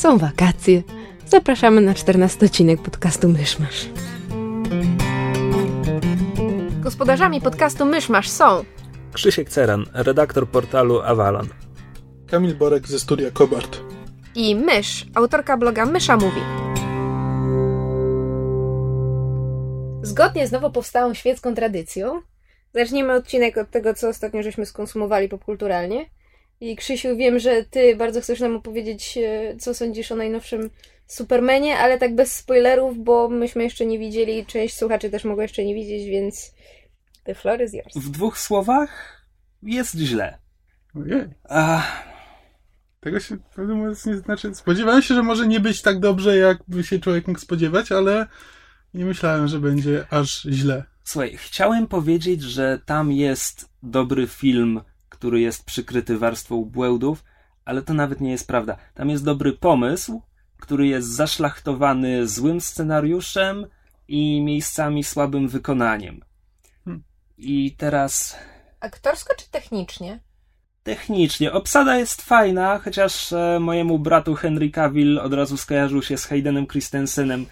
są wakacje. Zapraszamy na 14 odcinek podcastu Myszmasz. Gospodarzami podcastu Myszmasz są Krzysiek Ceran, redaktor portalu Avalon. Kamil Borek ze studia Kobart. i Mysz, autorka bloga Mysza Mówi. Zgodnie z nowo powstałą świecką tradycją, zaczniemy odcinek od tego, co ostatnio żeśmy skonsumowali popkulturalnie. I Krzysiu, wiem, że ty bardzo chcesz nam opowiedzieć, e, co sądzisz o najnowszym Supermanie, ale tak bez spoilerów, bo myśmy jeszcze nie widzieli, część słuchaczy też mogła jeszcze nie widzieć, więc the floor is yours. W dwóch słowach jest źle. Ojej. Ach, Tego się prawdę mówiąc nie znaczy. Spodziewałem się, że może nie być tak dobrze, jakby się człowiek mógł spodziewać, ale nie myślałem, że będzie aż źle. słuchaj, chciałem powiedzieć, że tam jest dobry film, który jest przykryty warstwą błędów, ale to nawet nie jest prawda. Tam jest dobry pomysł, który jest zaszlachtowany złym scenariuszem i miejscami słabym wykonaniem. Hmm. I teraz Aktorsko czy technicznie? Technicznie. Obsada jest fajna, chociaż e, mojemu bratu Henry Cavill od razu skojarzył się z Haydenem Christensenem.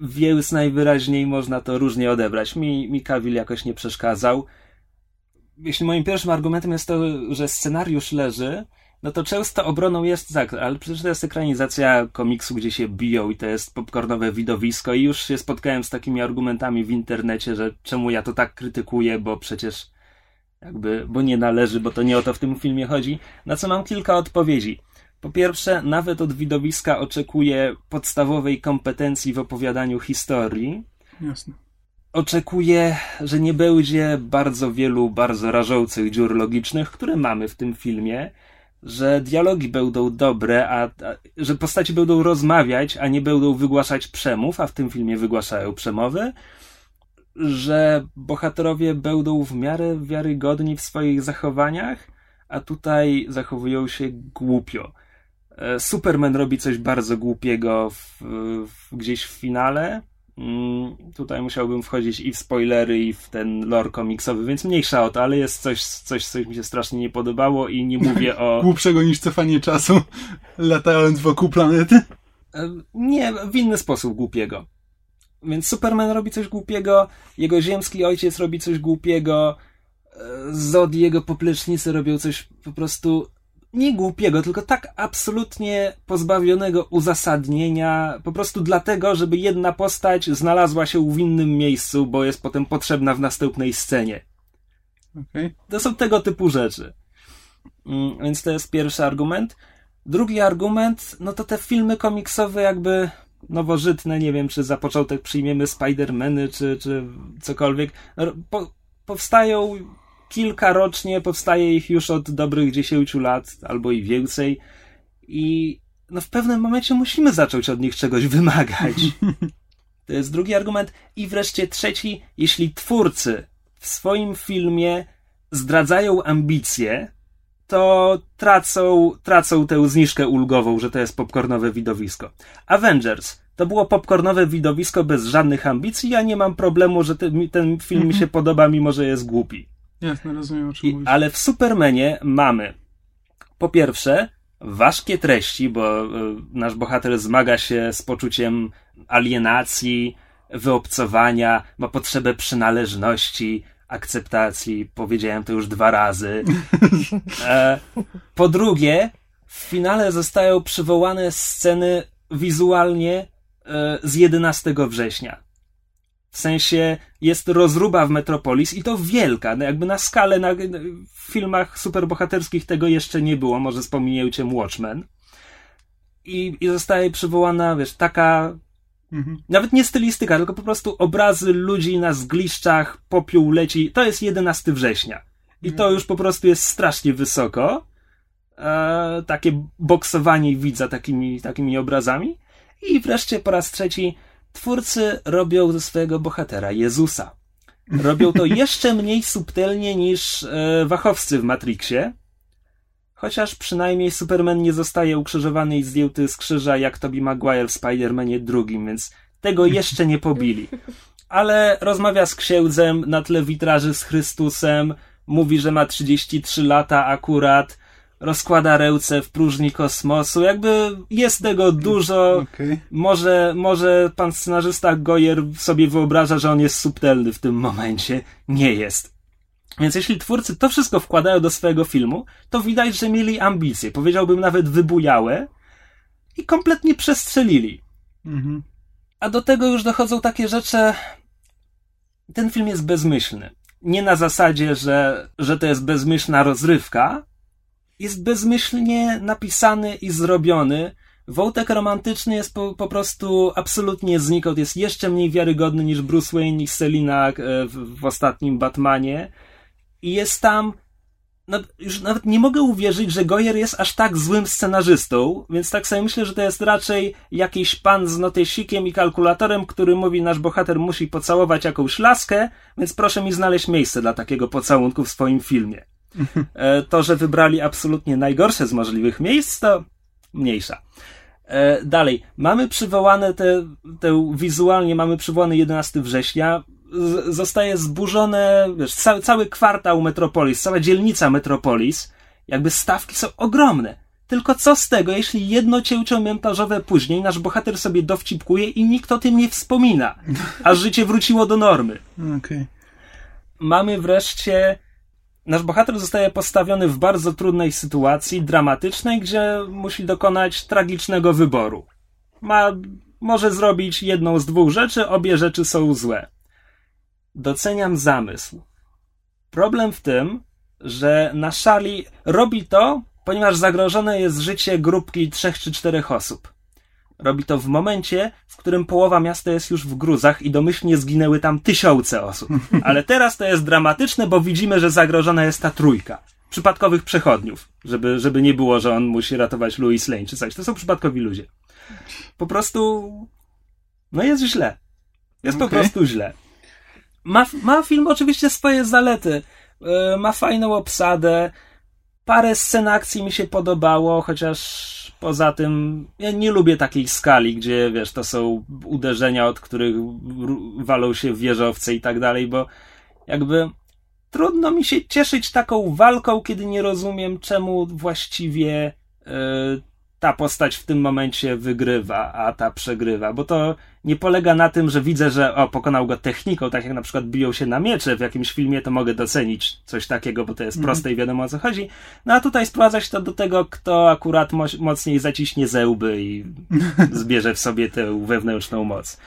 Więc najwyraźniej można to różnie odebrać. Mi, mi Cavill jakoś nie przeszkadzał. Jeśli moim pierwszym argumentem jest to, że scenariusz leży, no to często obroną jest tak, ale przecież to jest ekranizacja komiksu, gdzie się biją i to jest popcornowe widowisko i już się spotkałem z takimi argumentami w internecie, że czemu ja to tak krytykuję, bo przecież jakby, bo nie należy, bo to nie o to w tym filmie chodzi. Na co mam kilka odpowiedzi. Po pierwsze, nawet od widowiska oczekuję podstawowej kompetencji w opowiadaniu historii. Jasne. Oczekuję, że nie będzie bardzo wielu bardzo rażących dziur logicznych, które mamy w tym filmie, że dialogi będą dobre, a, a że postaci będą rozmawiać, a nie będą wygłaszać przemów, a w tym filmie wygłaszają przemowy, że bohaterowie będą w miarę wiarygodni w swoich zachowaniach, a tutaj zachowują się głupio. E, Superman robi coś bardzo głupiego w, w, gdzieś w finale. Mm, Tutaj musiałbym wchodzić i w spoilery, i w ten lore komiksowy, więc mniejsza o to, ale jest coś, coś, coś mi się strasznie nie podobało i nie mówię o... Głupszego niż cofanie czasu, latając wokół planety. E, Nie, w inny sposób głupiego. Więc Superman robi coś głupiego, jego ziemski ojciec robi coś głupiego, e, Zod i jego poplecznicy robią coś po prostu nie głupiego, tylko tak absolutnie pozbawionego uzasadnienia, po prostu dlatego, żeby jedna postać znalazła się w innym miejscu, bo jest potem potrzebna w następnej scenie. Okej. To są tego typu rzeczy. Mm, Więc to jest pierwszy argument. Drugi argument, no to te filmy komiksowe jakby nowożytne, nie wiem czy za początek przyjmiemy Spider-Many czy, czy cokolwiek, po, powstają kilka rocznie, powstaje ich już od dobrych 10 lat albo i więcej i no w pewnym momencie musimy zacząć od nich czegoś wymagać. To jest drugi argument. I wreszcie trzeci, jeśli twórcy w swoim filmie zdradzają ambicje, to tracą, tracą tę zniżkę ulgową, że to jest popcornowe widowisko. Avengers to było popcornowe widowisko bez żadnych ambicji. Ja nie mam problemu, że ten, ten film mi się podoba, mimo że jest głupi. Jasne, rozumiem o czym I, mówisz. ale w Supermanie mamy po pierwsze ważkie treści, bo y, nasz bohater zmaga się z poczuciem alienacji, wyobcowania, ma potrzebę przynależności, akceptacji. Powiedziałem to już dwa razy. E, po drugie, w finale zostają przywołane sceny wizualnie e, z 11 września. W sensie jest rozruba w Metropolis i to wielka, no jakby na skalę na, w filmach superbohaterskich tego jeszcze nie było, może z pominięciem Watchmen. I, I zostaje przywołana, wiesz, taka Mhm. nawet nie stylistyka, tylko po prostu obrazy ludzi na zgliszczach, popiół leci. To jest 11 września. I to już po prostu jest strasznie wysoko. e, takie boksowanie widza takimi, takimi obrazami. I wreszcie po raz trzeci twórcy robią ze swojego bohatera Jezusa. Robią to jeszcze mniej subtelnie niż e, wachowscy w Matrixie. Chociaż przynajmniej Superman nie zostaje ukrzyżowany i zdjęty z krzyża jak Tobey Maguire w Spider-Manie drugim, więc tego jeszcze nie pobili. Ale rozmawia z księdzem na tle witraży z Chrystusem, mówi, że ma 33 lata akurat, rozkłada ręce w próżni kosmosu. Jakby jest tego dużo. Okej. Może, może pan scenarzysta Goyer sobie wyobraża, że on jest subtelny w tym momencie. Nie jest. Więc jeśli twórcy to wszystko wkładają do swojego filmu, to widać, że mieli ambicje, powiedziałbym nawet wybujałe i kompletnie przestrzelili. Mhm. A do tego już dochodzą takie rzeczy. Ten film jest bezmyślny. Nie na zasadzie, że, że to jest bezmyślna rozrywka. Jest bezmyślnie napisany i zrobiony. Wątek romantyczny jest po, po prostu absolutnie znikąd. Jest jeszcze mniej wiarygodny niż Bruce Wayne i Selina e, w, w ostatnim Batmanie. I jest tam no, już nawet nie mogę uwierzyć, że Goyer jest aż tak złym scenarzystą, więc tak sobie myślę, że to jest raczej jakiś pan z notesikiem i kalkulatorem, który mówi, nasz bohater musi pocałować jakąś laskę, więc proszę mi znaleźć miejsce dla takiego pocałunku w swoim filmie. E, To, że wybrali absolutnie najgorsze z możliwych miejsc, to mniejsza. E, Dalej, mamy przywołane te, te wizualnie, mamy przywołany 11 września, z- zostaje zburzone, wiesz, cały, cały kwartał Metropolis, cała dzielnica Metropolis, jakby stawki są ogromne. Tylko co z tego, jeśli jedno cięcie montażowe później nasz bohater sobie dowcipkuje i nikt o tym nie wspomina, a życie wróciło do normy. Okej. Mamy wreszcie. Nasz bohater zostaje postawiony w bardzo trudnej sytuacji, dramatycznej, gdzie musi dokonać tragicznego wyboru. Ma, może zrobić jedną z dwóch rzeczy, obie rzeczy są złe. Doceniam zamysł. Problem w tym, że na szali robi to, ponieważ zagrożone jest życie grupki trzech czy czterech osób. Robi to w momencie, w którym połowa miasta jest już w gruzach i domyślnie zginęły tam tysiące osób. Ale teraz to jest dramatyczne, bo widzimy, że zagrożona jest ta trójka. Przypadkowych przechodniów, żeby, żeby nie było, że on musi ratować Louis Lane czy coś. To są przypadkowi ludzie. Po prostu, no jest źle. Jest po Okej. prostu źle. Ma, ma film oczywiście swoje zalety. Yy, Ma fajną obsadę. Parę scen akcji mi się podobało, chociaż poza tym ja nie lubię takiej skali, gdzie wiesz, to są uderzenia, od których walą się wieżowce i tak dalej, bo jakby trudno mi się cieszyć taką walką, kiedy nie rozumiem, czemu właściwie yy, ta postać w tym momencie wygrywa, a ta przegrywa, bo to nie polega na tym, że widzę, że o, pokonał go techniką, tak jak na przykład biją się na miecze w jakimś filmie, to mogę docenić coś takiego, bo to jest proste i wiadomo o co chodzi. No a tutaj sprowadza się to do tego, kto akurat mo- mocniej zaciśnie zęby i zbierze w sobie tę wewnętrzną moc.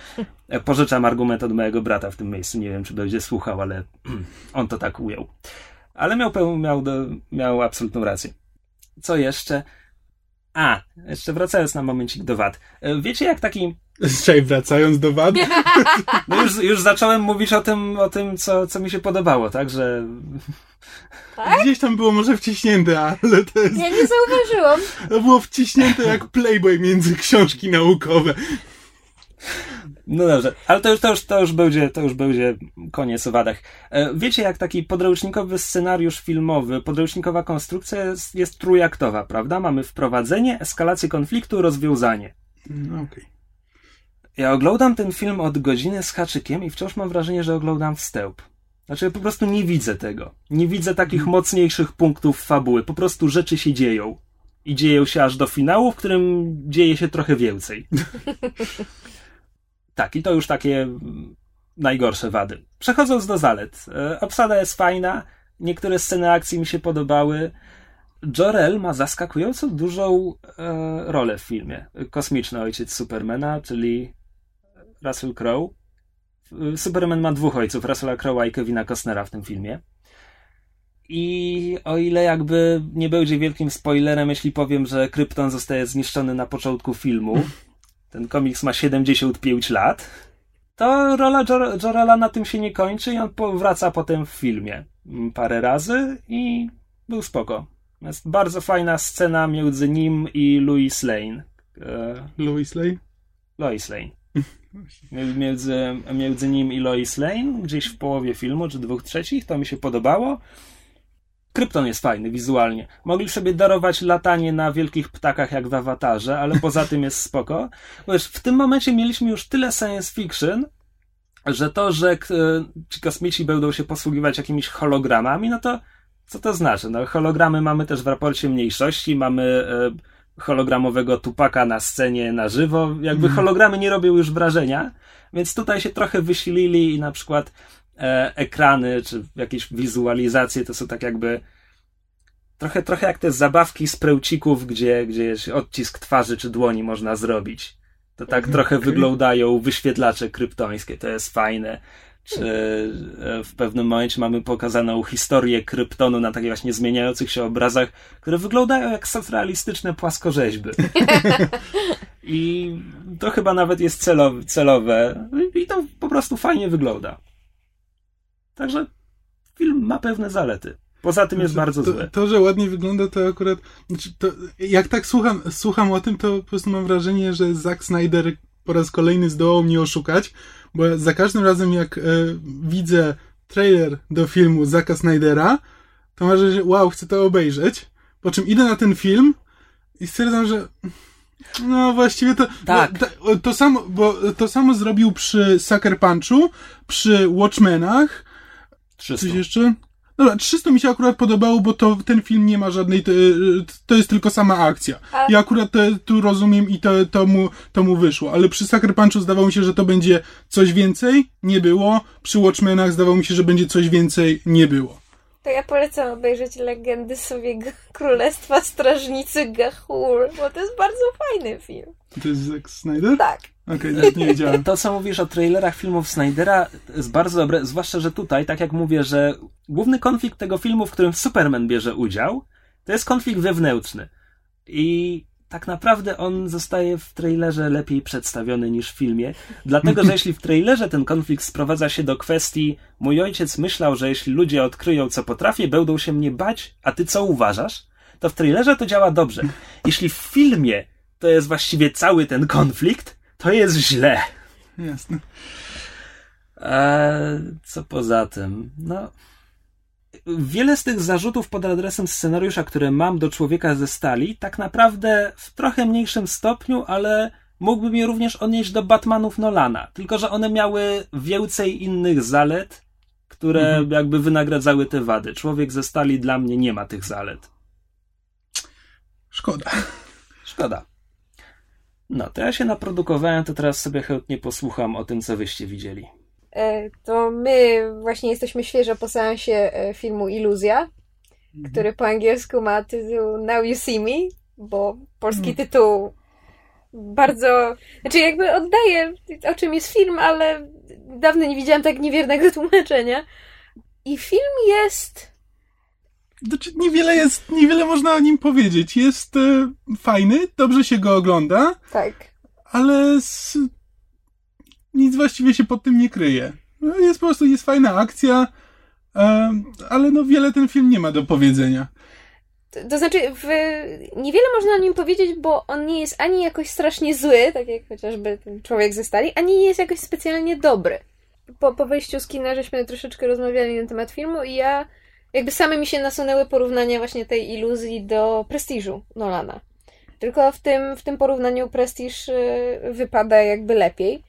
E, Pożyczam argument od mojego brata w tym miejscu, nie wiem, czy będzie słuchał, ale on to tak ujął. Ale miał, peł- miał, do, miał absolutną rację. Co jeszcze? A, jeszcze wracając na momencik do wad. E, Wiecie, jak taki Czekaj, wracając do wad. no już, już zacząłem mówić o tym, o tym co, co mi się podobało, tak? Że Gdzieś tam było może wciśnięte, ale to, jest, Ja nie zauważyłam. to było wciśnięte jak Playboy między książki naukowe. No dobrze, ale to już, to już, to już, będzie, to już będzie koniec o wadach. E, Wiecie, jak taki podręcznikowy scenariusz filmowy, podręcznikowa konstrukcja jest, jest trójaktowa, prawda? Mamy wprowadzenie, eskalację konfliktu, rozwiązanie. No okej. Ja oglądam ten film od godziny z haczykiem i wciąż mam wrażenie, że oglądam wstęp. Znaczy, ja po prostu nie widzę tego. Nie widzę takich mocniejszych punktów fabuły. Po prostu rzeczy się dzieją. I dzieją się aż do finału, w którym dzieje się trochę więcej. tak, i to już takie mm, najgorsze wady. Przechodząc do zalet. E, Obsada jest fajna. Niektóre sceny akcji mi się podobały. Jor-El ma zaskakująco dużą e, rolę w filmie. Kosmiczny ojciec Supermana, czyli Russell Crowe. Superman ma dwóch ojców, Russella Crowe'a i Kevina Costnera w tym filmie. I o ile jakby nie będzie wielkim spoilerem, jeśli powiem, że Krypton zostaje zniszczony na początku filmu, ten komiks ma 75 lat, to rola Jor- Jor-Ela na tym się nie kończy i on wraca potem w filmie mm, parę razy i był spoko. Jest bardzo fajna scena między nim i Louis Lane. E, Louis Lane? Lois Lane. Między, między nim i Lois Lane, gdzieś w połowie filmu, czy dwóch trzecich, to mi się podobało. Krypton jest fajny wizualnie. Mogli sobie darować latanie na wielkich ptakach jak w awatarze, ale poza tym jest spoko. Wiesz, w tym momencie mieliśmy już tyle science fiction, że to, że e, ci kosmici będą się posługiwać jakimiś hologramami, no to co to znaczy? No, hologramy mamy też w raporcie mniejszości, mamy e, hologramowego tupaka na scenie na żywo. Jakby mhm. hologramy nie robią już wrażenia, więc tutaj się trochę wysilili i na przykład ekrany czy jakieś wizualizacje to są tak jakby trochę, trochę jak te zabawki z prełcików, gdzie, gdzie odcisk twarzy czy dłoni można zrobić. To tak mhm. trochę wyglądają wyświetlacze kryptońskie, to jest fajne. Czy e, w pewnym momencie mamy pokazaną historię kryptonu na takich właśnie zmieniających się obrazach, które wyglądają jak socrealistyczne płaskorzeźby. I to chyba nawet jest celowe, celowe. I to po prostu fajnie wygląda. Także film ma pewne zalety. Poza tym jest znaczy, bardzo to, złe. To, że ładnie wygląda, to akurat. Znaczy to, jak tak słucham, słucham o tym, to po prostu mam wrażenie, że Zack Snyder po raz kolejny zdołał mnie oszukać, bo za każdym razem, jak e, widzę trailer do filmu Zacka Snydera, to wrażenie, że wow, chcę to obejrzeć. Po czym idę na ten film i stwierdzam, że. No właściwie to. Tak. To, to, samo, bo to samo zrobił przy Sucker Punchu, przy Watchmenach. 300. Coś jeszcze? Dobra, 300 mi się akurat podobało, bo to ten film nie ma żadnej, to, to jest tylko sama akcja. A... I akurat te, tu rozumiem i to, to, mu, to mu wyszło. Ale przy Sucker Punchu zdawało mi się, że to będzie coś więcej, nie było. Przy Watchmenach zdawało mi się, że będzie coś więcej, nie było. To ja polecam obejrzeć Legendy sobie Królestwa Strażnicy Gahul, bo to jest bardzo fajny film. To jest Zack Snyder? Tak. Okej, okay, nie wiedziałem. To, co mówisz o trailerach filmów Snydera, jest bardzo dobre, zwłaszcza, że tutaj, tak jak mówię, że główny konflikt tego filmu, w którym Superman bierze udział, to jest konflikt wewnętrzny. I tak naprawdę on zostaje w trailerze lepiej przedstawiony niż w filmie, dlatego że jeśli w trailerze ten konflikt sprowadza się do kwestii mój ojciec myślał, że jeśli ludzie odkryją co potrafię, będą się mnie bać, a ty co uważasz? To w trailerze to działa dobrze. Jeśli w filmie to jest właściwie cały ten konflikt, to jest źle. Jasne. A co poza tym? No. Wiele z tych zarzutów pod adresem scenariusza, które mam do człowieka ze stali, tak naprawdę w trochę mniejszym stopniu, ale mógłbym je również odnieść do Batmanów Nolana. Tylko, że one miały więcej innych zalet, które mhm. jakby wynagradzały te wady. Człowiek ze stali dla mnie nie ma tych zalet. Szkoda. Szkoda. No, to ja się naprodukowałem, to teraz sobie chętnie posłucham o tym, co wyście widzieli. E, to my właśnie jesteśmy świeżo po seansie e, filmu Iluzja, mhm. który po angielsku ma tytuł Now You See Me, bo polski mhm. tytuł bardzo, znaczy jakby oddaje o czym jest film, ale dawno nie widziałam tak niewiernego tłumaczenia. I film jest znaczy, niewiele jest, niewiele można o nim powiedzieć. Jest e, fajny, dobrze się go ogląda. Tak. Ale z, nic właściwie się pod tym nie kryje. No, jest po prostu, jest fajna akcja, e, ale no wiele ten film nie ma do powiedzenia. To, to znaczy, w, niewiele można o nim powiedzieć, bo on nie jest ani jakoś strasznie zły, tak jak chociażby ten człowiek ze stali, ani nie jest jakoś specjalnie dobry. Po, po wejściu z kina żeśmy troszeczkę rozmawiali na temat filmu i ja jakby same mi się nasunęły porównania właśnie tej iluzji do prestiżu Nolana. Tylko w tym, w tym porównaniu prestiż y, wypada jakby lepiej,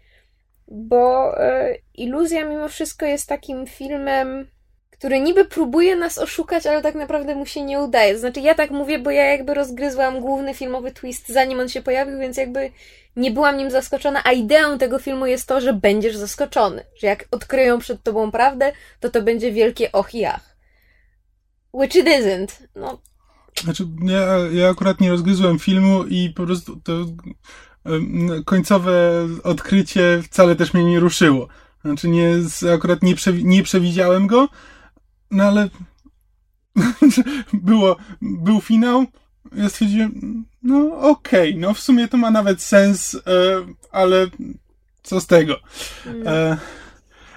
bo y, iluzja mimo wszystko jest takim filmem, który niby próbuje nas oszukać, ale tak naprawdę mu się nie udaje. Znaczy, ja tak mówię, bo ja jakby rozgryzłam główny filmowy twist zanim on się pojawił, więc jakby nie byłam nim zaskoczona, a ideą tego filmu jest to, że będziesz zaskoczony. Że jak odkryją przed tobą prawdę, to to będzie wielkie och i ach. Which it isn't. No. Znaczy, ja, ja akurat nie rozgryzłem filmu i po prostu to końcowe odkrycie wcale też mnie nie ruszyło. Znaczy, nie, akurat nie, przewi nie przewidziałem go, no ale było, był finał. Ja stwierdziłem, no okej, okay, no w sumie to ma nawet sens, e, ale co z tego? Mm. E,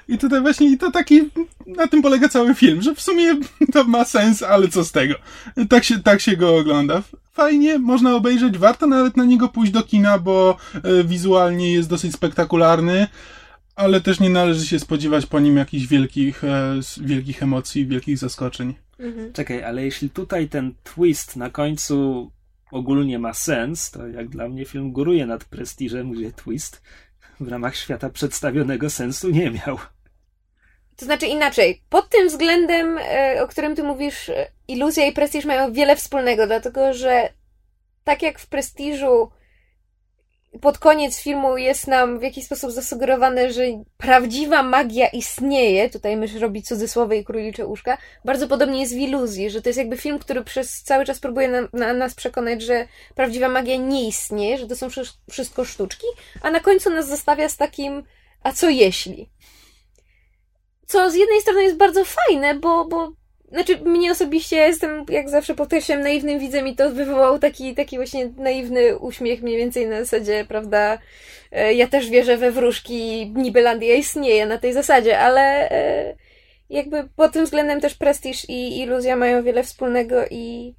I tutaj właśnie, i to taki, na tym polega cały film, że w sumie to ma sens, ale co z tego? Tak się, tak się go ogląda. Fajnie, można obejrzeć, warto nawet na niego pójść do kina, bo e, wizualnie jest dosyć spektakularny, ale też nie należy się spodziewać po nim jakichś wielkich, e, wielkich emocji, wielkich zaskoczeń. Mhm. Czekaj, ale jeśli tutaj ten twist na końcu ogólnie ma sens, to jak dla mnie film góruje nad prestiżem, gdzie twist w ramach świata przedstawionego sensu nie miał. To znaczy inaczej. Pod tym względem, e, o którym ty mówisz, e, iluzja i prestiż mają wiele wspólnego, dlatego że tak jak w prestiżu pod koniec filmu jest nam w jakiś sposób zasugerowane, że prawdziwa magia istnieje, tutaj mysz robi cudzysłowy i królicze uszka, bardzo podobnie jest w iluzji, że to jest jakby film, który przez cały czas próbuje na, na nas przekonać, że prawdziwa magia nie istnieje, że to są wszy- wszystko sztuczki, a na końcu nas zostawia z takim, a co jeśli? Co z jednej strony jest bardzo fajne, bo, bo znaczy mnie osobiście ja jestem, jak zawsze podkreślam, naiwnym widzem i to wywołał taki, taki właśnie naiwny uśmiech mniej więcej na zasadzie, prawda, e, ja też wierzę we wróżki, Nibelandia istnieje na tej zasadzie, ale e, jakby pod tym względem też prestiż i iluzja mają wiele wspólnego i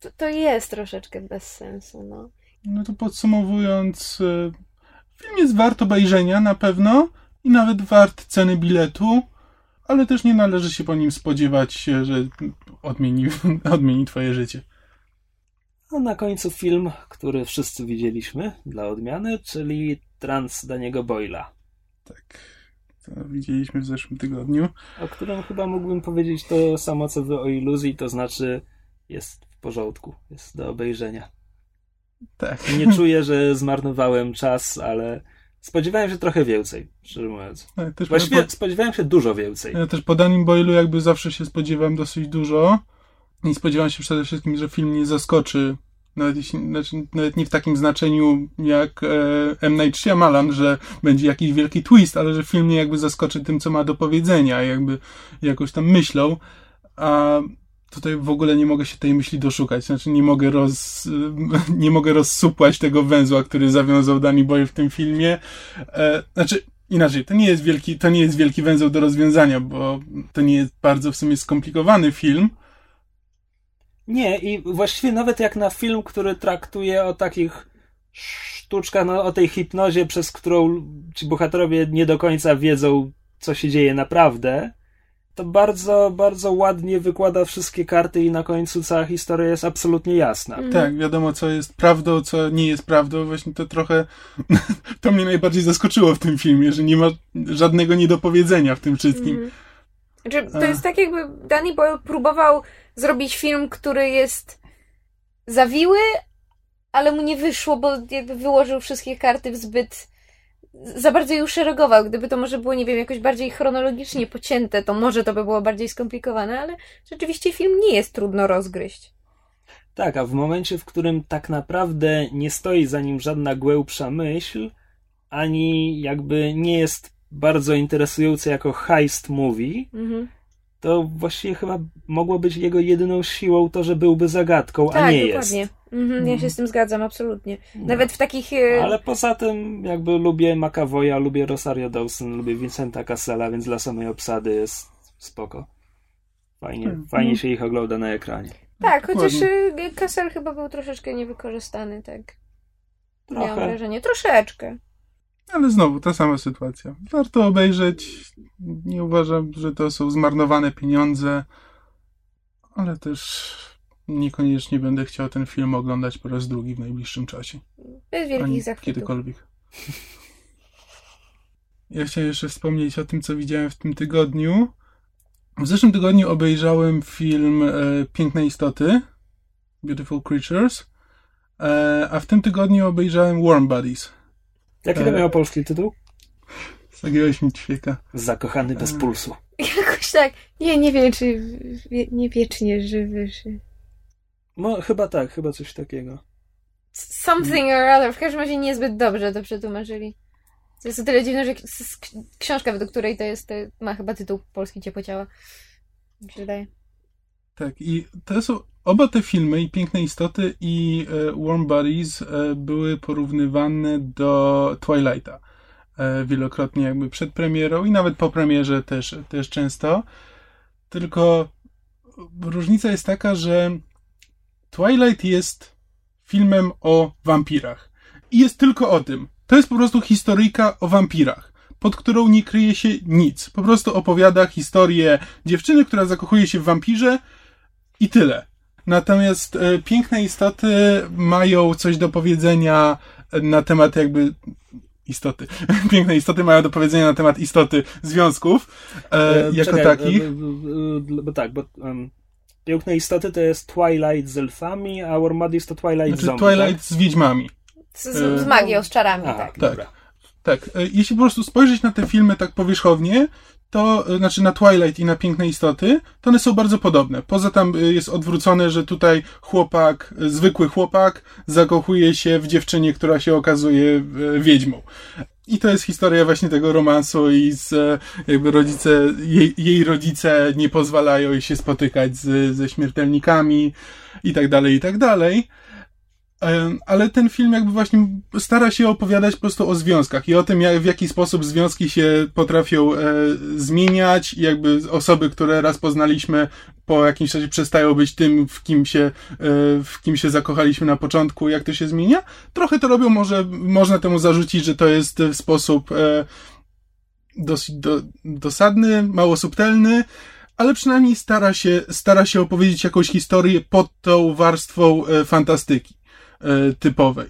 to, to jest troszeczkę bez sensu, no. No to podsumowując, e, film jest wart obejrzenia na pewno i nawet wart ceny biletu, ale też nie należy się po nim spodziewać, że odmieni, odmieni twoje życie. A na końcu film, który wszyscy widzieliśmy dla odmiany, czyli Trans Daniego Boyla, Tak, to widzieliśmy w zeszłym tygodniu. o którym chyba mógłbym powiedzieć to samo co wy o iluzji, to znaczy jest w porządku, jest do obejrzenia. Tak. Nie czuję, że zmarnowałem czas, ale spodziewałem się trochę więcej, szczerze mówiąc. Tak, też Właściwie po, spodziewałem się dużo więcej. ja też po Danim Boylu jakby zawsze się spodziewałem dosyć dużo i spodziewałem się przede wszystkim, że film nie zaskoczy nawet, jeśli, znaczy, nawet nie w takim znaczeniu jak e, M. Night Shyamalan, że będzie jakiś wielki twist, ale że film mnie jakby zaskoczy tym, co ma do powiedzenia, jakby jakoś tam myślą, a tutaj w ogóle nie mogę się tej myśli doszukać, znaczy nie mogę roz, nie mogę rozsupłać tego węzła, który zawiązał Danny Boyle w tym filmie, e, znaczy inaczej, to nie jest wielki, to nie jest wielki węzeł do rozwiązania, bo to nie jest bardzo w sumie skomplikowany film, Nie, i właściwie nawet jak na film, który traktuje o takich sztuczkach, no, o tej hipnozie, przez którą ci bohaterowie nie do końca wiedzą, co się dzieje naprawdę, to bardzo, bardzo ładnie wykłada wszystkie karty i na końcu cała historia jest absolutnie jasna. Mhm. Tak, wiadomo, co jest prawdą, co nie jest prawdą. Właśnie to trochę. To mnie najbardziej zaskoczyło w tym filmie, że nie ma żadnego niedopowiedzenia w tym wszystkim. Mhm. Znaczy, to jest tak, jakby Danny Boyle próbował zrobić film, który jest zawiły, ale mu nie wyszło, bo jakby wyłożył wszystkie karty w zbyt. Za bardzo je uszeregował. Gdyby to może było, nie wiem, jakoś bardziej chronologicznie pocięte, to może to by było bardziej skomplikowane, ale rzeczywiście film nie jest trudno rozgryźć. Tak, a w momencie, w którym tak naprawdę nie stoi za nim żadna głębsza myśl, ani jakby nie jest bardzo interesujący jako heist movie, Mhm. To właściwie chyba mogło być jego jedyną siłą to, że byłby zagadką, a Tak, nie dokładnie. jest. Mhm, ja się z tym zgadzam, absolutnie. Nawet w takich. No. Ale poza tym jakby lubię McAvoya, lubię Rosario Dawson, lubię Vincenta Cassela, więc dla samej obsady jest spoko. Fajnie, Hmm. fajnie się ich ogląda na ekranie. Tak, chociaż y, Kessel chyba był troszeczkę niewykorzystany, tak. Miałam Trochę. wrażenie. Troszeczkę. Ale znowu ta sama sytuacja. Warto obejrzeć. Nie uważam, że to są zmarnowane pieniądze, ale też niekoniecznie będę chciał ten film oglądać po raz drugi w najbliższym czasie. Bez wielkich Ani zachwytów. kiedykolwiek. Ja chciałem jeszcze wspomnieć o tym, co widziałem w tym tygodniu. W zeszłym tygodniu obejrzałem film e, Piękne Istoty, Beautiful Creatures, e, a w tym tygodniu obejrzałem Warm Bodies. Jaki to E. miał polski tytuł? Zagiąłeś mi ćwieka. Zakochany bez E. pulsu. Jakoś tak. Nie, nie wiem, czy wie, nie wiecznie żywy, czy... No chyba tak, chyba coś takiego. Something or other. W każdym razie niezbyt dobrze to przetłumaczyli. To jest o tyle dziwne, że książka, według której to jest, to ma chyba tytuł Polski Ciepło Ciała. Mi się wydaje. Tak, i to są oba te filmy, i Piękne Istoty, i e, Warm Bodies, e, były porównywane do Twilighta. e, wielokrotnie jakby przed premierą i nawet po premierze też, też często. Tylko różnica jest taka, że Twilight jest filmem o wampirach. I jest tylko o tym. To jest po prostu historyjka o wampirach, pod którą nie kryje się nic. Po prostu opowiada historię dziewczyny, która zakochuje się w wampirze i tyle. Natomiast e, piękne istoty mają coś do powiedzenia na temat jakby istoty. Piękne istoty mają do powiedzenia na temat istoty związków e, e jako czekaj, takich. E, bo tak, bo um, piękne istoty to jest Twilight z elfami, a Warmadis to Twilight znaczy, z zombie, Twilight tak? z wiedźmami. Z, z, z magią, z czarami, a, tak. Tak. Tak. Jeśli po prostu spojrzeć na te filmy tak powierzchownie, to znaczy na Twilight i na Piękne Istoty, to one są bardzo podobne. Poza tam y, jest odwrócone, że tutaj chłopak, zwykły chłopak, zakochuje się w dziewczynie, która się okazuje wiedźmą. I to jest historia właśnie tego romansu i z, jakby rodzice, jej, jej rodzice nie pozwalają jej się spotykać z, ze śmiertelnikami i tak dalej, i tak dalej ale ten film jakby właśnie stara się opowiadać po prostu o związkach i o tym, jak, w jaki sposób związki się potrafią e, zmieniać i jakby osoby, które raz poznaliśmy po jakimś czasie przestają być tym, w kim się, e, w kim się zakochaliśmy na początku, jak to się zmienia. Trochę to robią, może można temu zarzucić, że to jest w sposób e, dosyć do, dosadny, mało subtelny, ale przynajmniej stara się, stara się opowiedzieć jakąś historię pod tą warstwą e, fantastyki. E, typowej.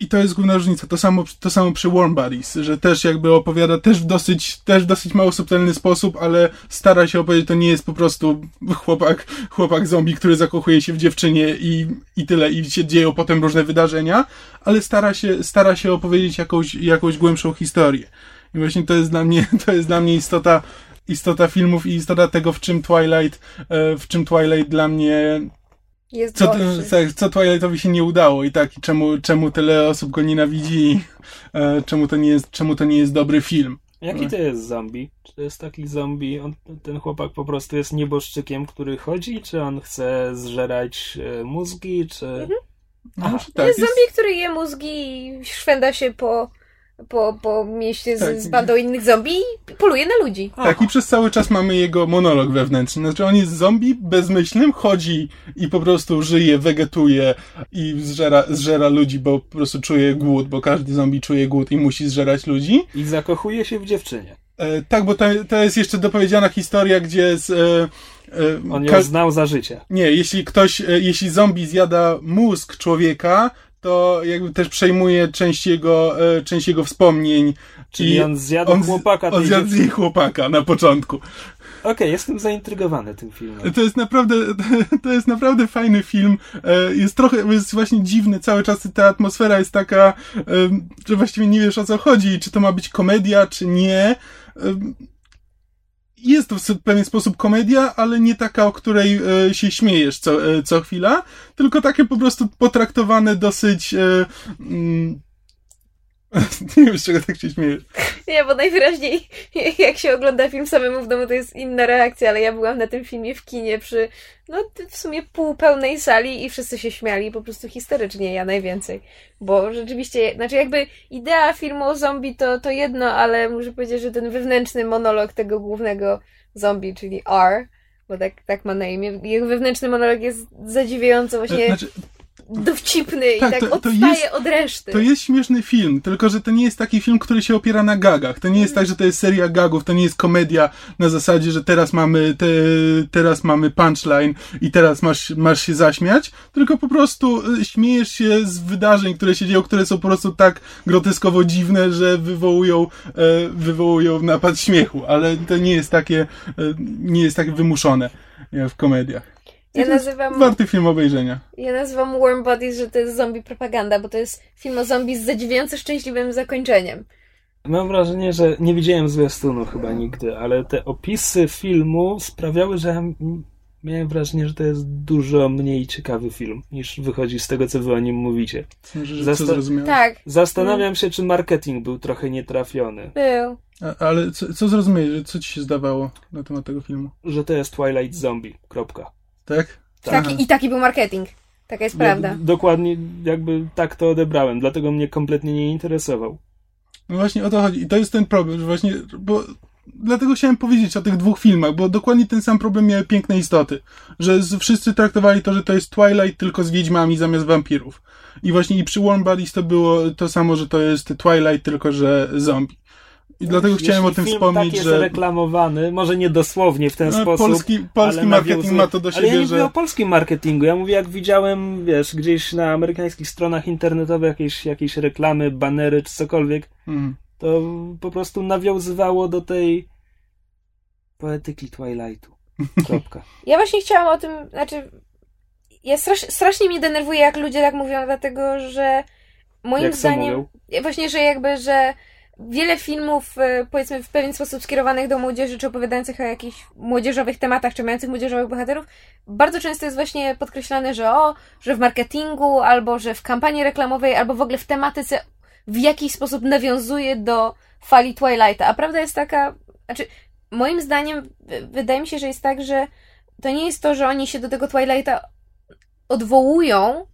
I to jest główna różnica. To samo, to samo przy Warm Bodies, że też jakby opowiada też w dosyć, też dosyć mało subtelny sposób, ale stara się opowiedzieć, to nie jest po prostu chłopak, chłopak zombie, który zakochuje się w dziewczynie i, i tyle, i się dzieją potem różne wydarzenia, ale stara się, stara się opowiedzieć jakąś, jakąś głębszą historię. I właśnie to jest dla mnie, to jest dla mnie istota, istota filmów i istota tego, w czym Twilight, e, w czym Twilight dla mnie jest co, tak, co Twilightowi się nie udało i tak, i czemu, czemu tyle osób go nienawidzi, e, czemu, to nie jest, czemu to nie jest dobry film. Jaki to jest zombie? Czy to jest taki zombie, on, ten chłopak po prostu jest nieboszczykiem, który chodzi, czy on chce zżerać e, mózgi, czy... Mhm. No, tak, jest, jest zombie, który je mózgi i szwenda się po po, po mieście z, tak. z bandą innych zombie i poluje na ludzi. Tak, i przez cały czas mamy jego monolog wewnętrzny. Znaczy, on jest zombie bezmyślnym, chodzi i po prostu żyje, wegetuje i zżera, zżera ludzi, bo po prostu czuje głód, bo każdy zombie czuje głód i musi zżerać ludzi. I zakochuje się w dziewczynie. E, tak, bo to, to jest jeszcze dopowiedziana historia, gdzie z, e, e on ją znał za życie. Nie, jeśli ktoś, e, jeśli zombie zjada mózg człowieka, to jakby też przejmuje część jego, e, część jego wspomnień. Czyli I on zjadł on, chłopaka. On zjadł jej chłopaka na początku. Okej, okay, jestem zaintrygowany tym filmem. To jest naprawdę, to jest naprawdę fajny film. E, jest trochę, jest właśnie dziwny cały czas. Ta atmosfera jest taka, e, że właściwie nie wiesz o co chodzi. Czy to ma być komedia, czy nie jest to w pewien sposób komedia, ale nie taka, o której e, się śmiejesz co, e, co chwila, tylko takie po prostu potraktowane dosyć. E, mm, nie wiem, z czego tak się śmiejesz. Nie, bo najwyraźniej jak się ogląda film samemu w domu, to jest inna reakcja, ale ja byłam na tym filmie w kinie przy no w sumie półpełnej sali i wszyscy się śmiali, po prostu historycznie, ja najwięcej. Bo rzeczywiście, znaczy jakby idea filmu o zombie to, to jedno, ale muszę powiedzieć, że ten wewnętrzny monolog tego głównego zombie, czyli R, bo tak, tak ma na imię, jego wewnętrzny monolog jest zadziwiająco właśnie... Znaczy, dowcipny tak, i tak to, to odstaje jest, od reszty. To jest śmieszny film, tylko że to nie jest taki film, który się opiera na gagach. To nie jest tak, że to jest seria gagów, to nie jest komedia na zasadzie, że teraz mamy te, teraz mamy punchline i teraz masz, masz się zaśmiać, tylko po prostu y, śmiejesz się z wydarzeń, które się dzieją, które są po prostu tak groteskowo dziwne, że wywołują, e, wywołują napad śmiechu, ale to nie jest takie, e, nie jest tak wymuszone w komediach. Ja nazywam... Warty film obejrzenia. Ja nazywam Warm Bodies, że to jest zombie propaganda, bo to jest film o zombie z zadziwiająco szczęśliwym zakończeniem. Mam wrażenie, że nie widziałem zwiastunu chyba nigdy, ale te opisy filmu sprawiały, że miałem wrażenie, że to jest dużo mniej ciekawy film niż wychodzi z tego, co wy o nim mówicie. Zasta- tak. Zastanawiam się, czy marketing był trochę nietrafiony. Był. A, ale co, co zrozumiałeś? Co ci się zdawało na temat tego filmu? Że to jest Twilight Zombie. Kropka. Tak? Taki, I taki był marketing. Taka jest prawda. dokładnie, jakby tak to odebrałem, dlatego mnie kompletnie nie interesował. No właśnie o to chodzi. I to jest ten problem, że właśnie, bo dlatego chciałem powiedzieć o tych dwóch filmach, bo dokładnie ten sam problem miały Piękne Istoty. Że z, wszyscy traktowali to, że to jest Twilight tylko z wiedźmami zamiast wampirów. I właśnie i przy Warm Bodies to było to samo, że to jest Twilight tylko, że zombie. I dlatego Jeśli chciałem o tym film wspomnieć, tak jest że reklamowany, może nie dosłownie w ten No, sposób. polski, polski ale marketing nawiązuje- ma to do Ale ja siebie, nie że... mówię o polskim marketingu. Ja mówię, jak widziałem, wiesz, gdzieś na amerykańskich stronach internetowych jakieś, jakieś reklamy, banery czy cokolwiek, Mm. to po prostu nawiązywało do tej poetyki Twilightu. Kropka. Ja właśnie chciałam o tym, znaczy, ja strasz, strasznie mnie denerwuje, jak ludzie tak mówią, dlatego że moim Jak zdaniem, mówią? właśnie, że jakby, że wiele filmów, e, powiedzmy, w pewien sposób skierowanych do młodzieży, czy opowiadających o jakichś młodzieżowych tematach, czy mających młodzieżowych bohaterów, bardzo często jest właśnie podkreślane, że o, że w marketingu, albo że w kampanii reklamowej, albo w ogóle w tematyce w jakiś sposób nawiązuje do fali Twilighta. A prawda jest taka, znaczy, moim zdaniem, wydaje mi się, że jest tak, że to nie jest to, że oni się do tego Twilighta odwołują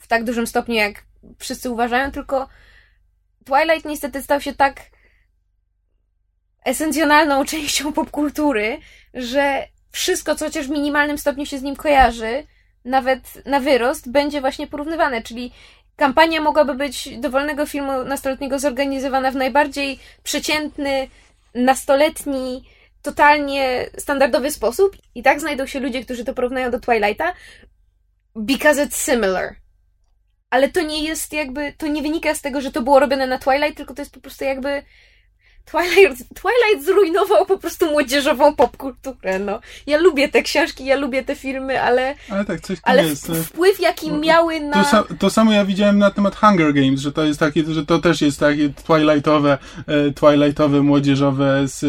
w tak dużym stopniu, jak wszyscy uważają, tylko Twilight niestety stał się tak esencjonalną częścią popkultury, że wszystko, co chociaż w minimalnym stopniu się z nim kojarzy, nawet na wyrost, będzie właśnie porównywane. Czyli kampania mogłaby być dowolnego filmu nastoletniego zorganizowana w najbardziej przeciętny, nastoletni, totalnie standardowy sposób i tak znajdą się ludzie, którzy to porównają do Twilighta because it's similar. Ale to nie jest jakby, to nie wynika z tego, że to było robione na Twilight, tylko to jest po prostu jakby Twilight, Twilight zrujnował po prostu młodzieżową popkulturę, no. Ja lubię te książki, ja lubię te filmy, ale, Ale tak, coś ale jest. w- wpływ jaki miały na... To, to samo ja widziałem na temat Hunger Games, że to jest takie, że to też jest takie twilightowe, e, twilightowe, młodzieżowe z e,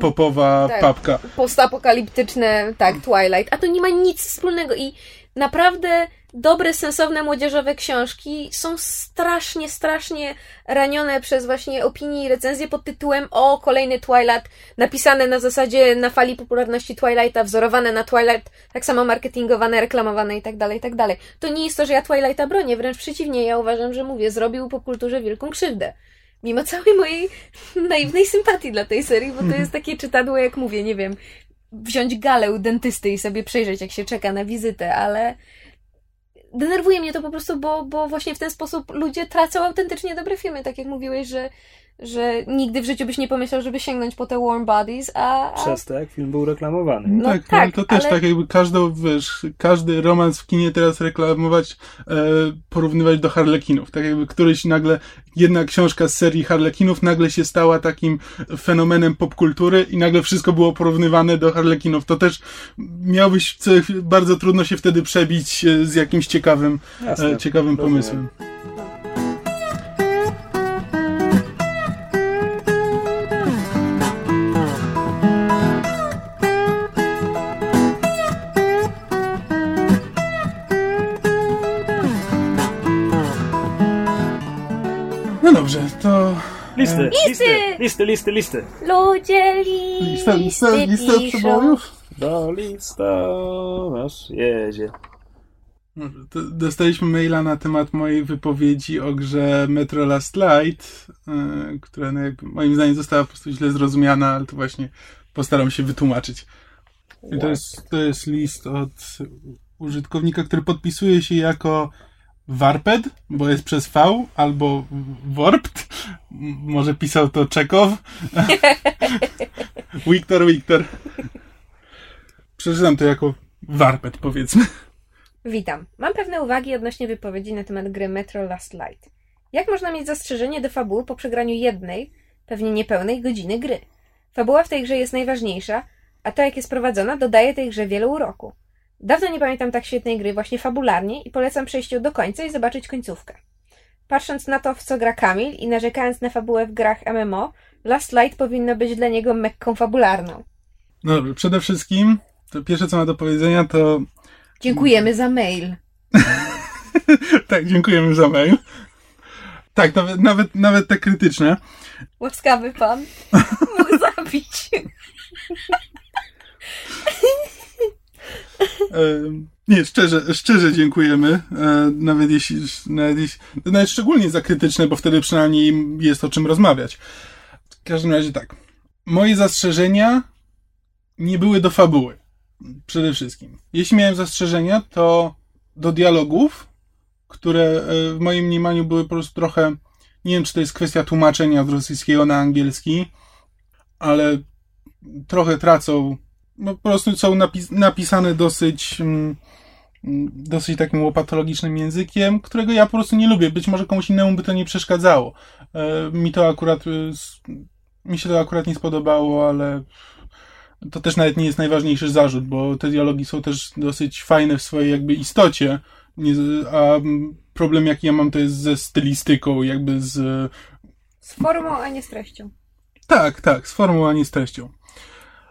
popowa Tak. papka. postapokaliptyczne, tak, Twilight, a to nie ma nic wspólnego i naprawdę dobre, sensowne, młodzieżowe książki są strasznie, strasznie ranione przez właśnie opinie i recenzje pod tytułem o, kolejny Twilight, napisane na zasadzie na fali popularności Twilighta, wzorowane na Twilight, tak samo marketingowane, reklamowane i tak dalej, i tak. To nie jest to, że ja Twilighta bronię, wręcz przeciwnie, ja uważam, że mówię, zrobił popkulturze wielką krzywdę. Mimo całej mojej naiwnej sympatii dla tej serii, bo to jest takie czytadło, jak mówię, nie wiem, wziąć galę u dentysty i sobie przejrzeć, jak się czeka na wizytę, ale denerwuje mnie to po prostu, bo, bo właśnie w ten sposób ludzie tracą autentycznie dobre filmy, tak jak mówiłeś, że, że nigdy w życiu byś nie pomyślał, żeby sięgnąć po te Warm Bodies, a, a Przez to, jak film był reklamowany. No tak, tak, ale to też ale- tak jakby każdą, wiesz, każdy romans w kinie teraz reklamować, e, porównywać do Harlekinów. Tak jakby któryś nagle, jedna książka z serii Harlekinów nagle się stała takim fenomenem popkultury i nagle wszystko było porównywane do Harlekinów. To też miałbyś co, bardzo trudno się wtedy przebić e, z jakimś ciekawym, Jasne, e, ciekawym rozumiem. pomysłem. Listy, listy, listy, listy, listy. ludzie lista, lista, listy lista piszą. przebojów? Do listonosz jedzie. Dobrze, to Dostaliśmy maila na temat mojej wypowiedzi o grze Metro Last Light, yy, która no moim zdaniem została po prostu źle zrozumiana, ale to właśnie postaram się wytłumaczyć. I to jest, to jest list od użytkownika, który podpisuje się jako Warped, bo jest przez V, albo Warped. Może pisał to Czekow. Wiktor, Wiktor. Przeczytam to jako Warped, powiedzmy. Witam. Mam pewne uwagi odnośnie wypowiedzi na temat gry Metro Last Light. Jak można mieć zastrzeżenie do fabuły po przegraniu jednej, pewnie niepełnej godziny gry? Fabuła w tej grze jest najważniejsza, a to jak jest prowadzona dodaje tej grze wiele uroku. Dawno nie pamiętam tak świetnej gry właśnie fabularnie i polecam przejść ją do końca i zobaczyć końcówkę. Patrząc na to, w co gra Kamil i narzekając na fabułę w grach MMO, Last Light powinno być dla niego mekką fabularną. No przede wszystkim to pierwsze, co ma do powiedzenia, to Dziękujemy za mail. tak, dziękujemy za mail. Tak, nawet, nawet, nawet te krytyczne. Łaskawy pan mógł zabić. Nie, szczerze, szczerze dziękujemy. E, nawet jeśli, nawet jeśli, nawet szczególnie za krytyczne, bo wtedy przynajmniej jest o czym rozmawiać. W każdym razie tak. Moje zastrzeżenia nie były do fabuły. Przede wszystkim. Jeśli miałem zastrzeżenia, to do dialogów, które e, w moim mniemaniu były po prostu trochę, nie wiem, czy to jest kwestia tłumaczenia z rosyjskiego na angielski, ale trochę tracą, no po prostu są napis napisane dosyć, mm, dosyć takim łopatologicznym językiem, którego ja po prostu nie lubię. Być może komuś innemu by to nie przeszkadzało. E, mi to akurat, e, mi się to akurat nie spodobało, ale to też nawet nie jest najważniejszy zarzut, bo te dialogi są też dosyć fajne w swojej jakby istocie, a problem jaki ja mam to jest ze stylistyką, jakby z... Z formą, a nie z treścią. Tak, tak, z formą, a nie z treścią.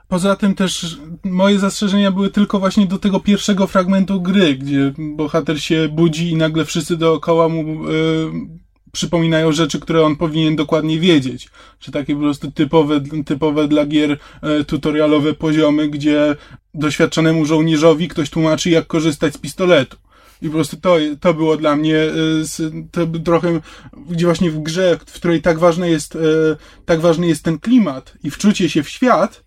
Poza tym też moje zastrzeżenia były tylko właśnie do tego pierwszego fragmentu gry, gdzie bohater się budzi i nagle wszyscy dookoła mu e, przypominają rzeczy, które on powinien dokładnie wiedzieć. Czy takie po prostu typowe, typowe dla gier e, tutorialowe poziomy, gdzie doświadczonemu żołnierzowi ktoś tłumaczy, jak korzystać z pistoletu. I po prostu to, to było dla mnie e, to trochę, gdzie właśnie w grze, w której tak ważny jest, tak ważny jest ten klimat i wczucie się w świat,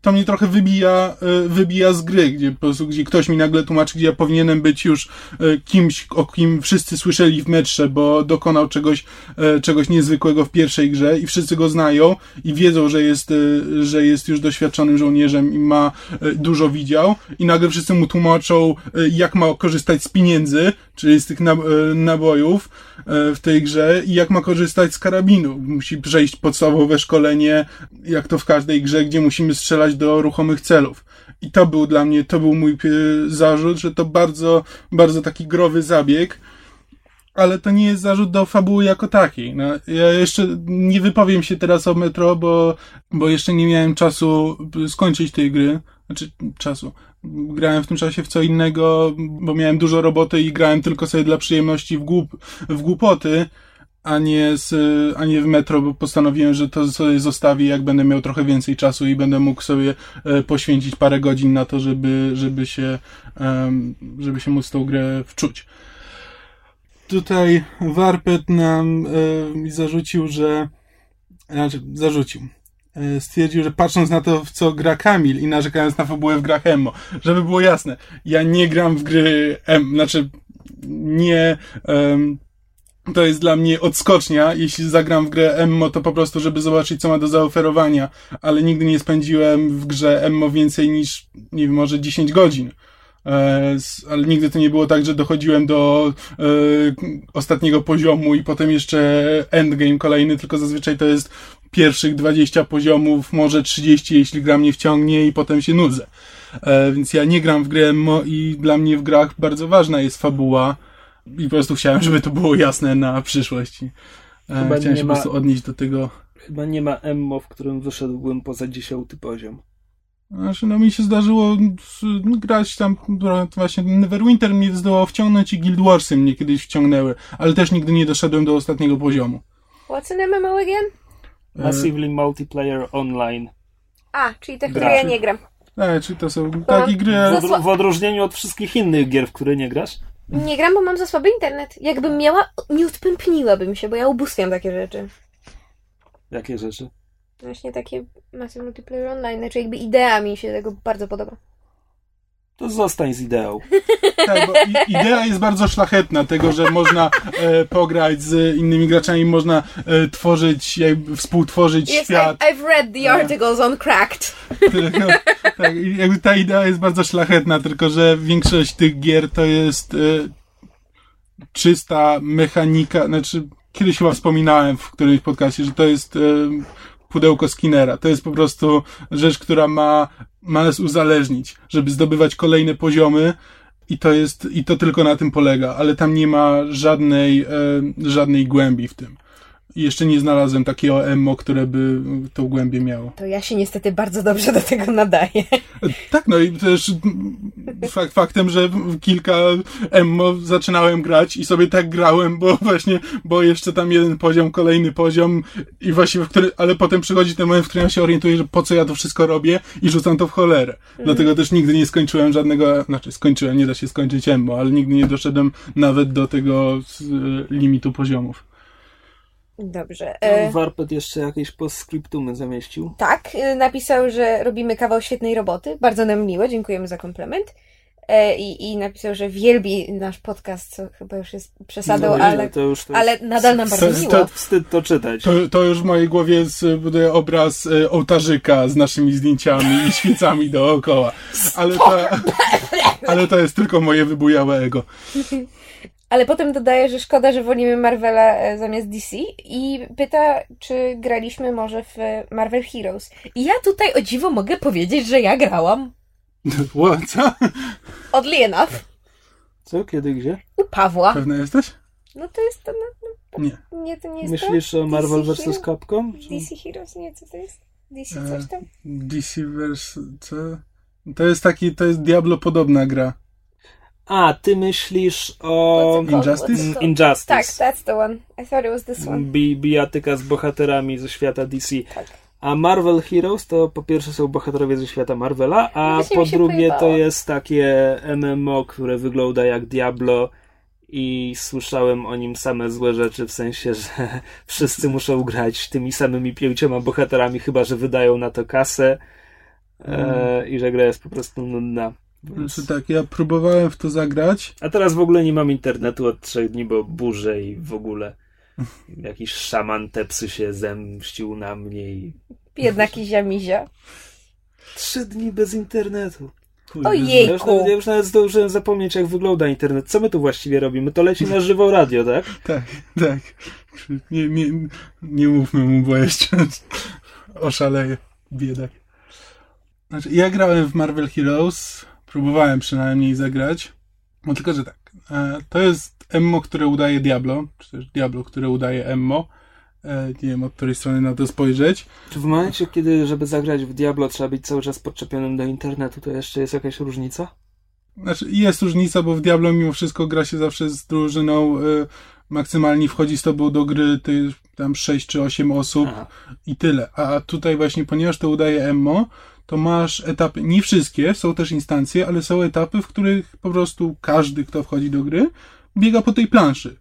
to mnie trochę wybija, e, wybija z gry, gdzie po prostu, gdzie ktoś mi nagle tłumaczy, gdzie ja powinienem być już e, kimś, o kim wszyscy słyszeli w metrze, bo dokonał czegoś, czegoś niezwykłego w pierwszej grze i wszyscy go znają i wiedzą, że jest, że jest już doświadczonym żołnierzem i ma dużo widział i nagle wszyscy mu tłumaczą, jak ma korzystać z pieniędzy, czyli z tych nabojów w tej grze i jak ma korzystać z karabinu. Musi przejść podstawowe szkolenie, jak to w każdej grze, gdzie musi musimy strzelać do ruchomych celów. I to był dla mnie, to był mój zarzut, że to bardzo, bardzo taki growy zabieg, ale to nie jest zarzut do fabuły jako takiej. No, ja jeszcze nie wypowiem się teraz o Metro, bo, bo jeszcze nie miałem czasu skończyć tej gry. Znaczy, czasu. Grałem w tym czasie w co innego, bo miałem dużo roboty i grałem tylko sobie dla przyjemności w, głup, w głupoty a nie, z, a nie w metro, bo postanowiłem, że to sobie zostawię, jak będę miał trochę więcej czasu i będę mógł sobie e, poświęcić parę godzin na to, żeby, żeby się, żeby się móc tą grę wczuć. Tutaj Warpet nam mi zarzucił, że znaczy, zarzucił. E, stwierdził, że patrząc na to, w co gra Kamil i narzekając na fabułę w grach Emo, żeby było jasne, ja nie gram w gry M, znaczy nie, um, to jest dla mnie odskocznia. Jeśli zagram w grę Emmo, to po prostu, żeby zobaczyć, co ma do zaoferowania, ale nigdy nie spędziłem w grze Emmo więcej niż, nie wiem, może 10 godzin. E, ale nigdy to nie było tak, że dochodziłem do e, ostatniego poziomu i potem jeszcze endgame kolejny, tylko zazwyczaj to jest pierwszych 20 poziomów, może 30, jeśli gra mnie wciągnie i potem się nudzę. E, więc ja nie gram w grę Emmo i dla mnie w grach bardzo ważna jest fabuła i po prostu chciałem, żeby to było jasne na przyszłość. E, Chyba chciałem się ma, po prostu odnieść do tego. Chyba nie ma Emmo, w którym wyszedłbym poza dziesiąty poziom. Znaczy, no mi się zdarzyło grać tam, właśnie Neverwinter mnie zdołał wciągnąć i Guild Warsy mnie kiedyś wciągnęły, ale też nigdy nie doszedłem do ostatniego poziomu. What's an MMO again? E, Massively Multiplayer Online. A, czyli te, w które ja nie gram. Tak, czyli to są takie gry... W, w odróżnieniu od wszystkich innych gier, w które nie grasz? Nie gram, bo mam za słaby internet. Jakbym miała, nie odpępniłabym się, bo ja ubóstwiam takie rzeczy. Jakie rzeczy? Właśnie takie Massive Multiplayer Online, znaczy jakby idea mi się tego bardzo podoba. To zostań z ideą. Tak, bo idea jest bardzo szlachetna, tego, że można e, pograć z innymi graczami, można e, tworzyć, jakby współtworzyć yes, świat. I've read the articles on Cracked. No, tak, jakby ta idea jest bardzo szlachetna, tylko że większość tych gier to jest e, czysta mechanika, znaczy kiedyś chyba wspominałem w którymś podcastie, że to jest e, pudełko Skinnera. To jest po prostu rzecz, która ma, ma nas uzależnić, żeby zdobywać kolejne poziomy i to jest, i to tylko na tym polega, ale tam nie ma żadnej, e, żadnej głębi w tym. Jeszcze nie znalazłem takiego emmo, które by tą głębię miało. To ja się niestety bardzo dobrze do tego nadaję. Tak, no i też fakt, faktem, że kilka emmo zaczynałem grać i sobie tak grałem, bo właśnie, bo jeszcze tam jeden poziom, kolejny poziom i właśnie, w który, ale potem przychodzi ten moment, w którym ja się orientuję, że po co ja to wszystko robię i rzucam to w cholerę. Mm. Dlatego też nigdy nie skończyłem żadnego, znaczy skończyłem, nie da się skończyć emmo, ale nigdy nie doszedłem nawet do tego limitu poziomów. Dobrze. E... Warped jeszcze jakieś postscriptumy zamieścił. Tak, y, napisał, że robimy kawał świetnej roboty. Bardzo nam miło, dziękujemy za komplement. E, I, I napisał, że wielbi nasz podcast, co chyba już jest przesadą, no, ale, to już, to ale nadal nam bardzo miło. To, wstyd to czytać. To, to już w mojej głowie jest obraz e, ołtarzyka z naszymi zdjęciami i świecami dookoła. Ale to, ale to jest tylko moje wybujałe ego. Ale potem dodaje, że szkoda, że wolimy Marvela e, zamiast DC i pyta, czy graliśmy może w Marvel Heroes. I ja tutaj o dziwo mogę powiedzieć, że ja grałam. Co? Oddly enough. Co? Kiedy, gdzie? U Pawła. Pewna jesteś? No to jest to... No, no, nie. nie. To nie jest Myślisz to? o Marvel vs. Capcom? DC Heroes? Nie, co to jest? DC coś tam? E, DC vs. co? To jest taki, to jest Diablo podobna gra. A, ty myślisz o... Injustice? Injustice. Tak, that's the one. I thought it was this one. Bi bijatyka z bohaterami ze świata DC. Tak. A Marvel Heroes to po pierwsze są bohaterowie ze świata Marvela, a po drugie to jest takie MMO, które wygląda jak Diablo i słyszałem o nim same złe rzeczy, w sensie, że wszyscy muszą grać tymi samymi pięcioma bohaterami, chyba że wydają na to kasę mm. e, i że gra jest po prostu nudna. Więc... Znaczy tak, ja próbowałem w to zagrać. A teraz w ogóle nie mam internetu od trzech dni, bo burzę i w ogóle jakiś szaman tepsy się zemścił na mnie i... Biedna kizia mizia. Trzy dni bez internetu. Ojejku. Ja już, nawet, ja już nawet zdążyłem zapomnieć, jak wygląda internet. Co my tu właściwie robimy? To leci na żywo radio, tak? tak, tak. Nie, nie, nie mówmy mu, bo jeszcze oszaleje. Biedak. Znaczy, ja grałem w Marvel Heroes Próbowałem przynajmniej zagrać. No tylko, że tak. E, to jest Emmo, które udaje Diablo, czy też Diablo, które udaje Emmo. E, nie wiem, od której strony na to spojrzeć. Czy w momencie, kiedy, żeby zagrać w Diablo, trzeba być cały czas podczepionym do internetu, to jeszcze jest jakaś różnica? Znaczy, jest różnica, bo w Diablo mimo wszystko gra się zawsze z drużyną. Y, maksymalnie wchodzi z tobą do gry ty, tam 6 czy 8 osób Aha. i tyle. A tutaj właśnie, ponieważ to udaje Emmo, to masz etapy, nie wszystkie, są też instancje, ale są etapy, w których po prostu każdy, kto wchodzi do gry, biega po tej planszy.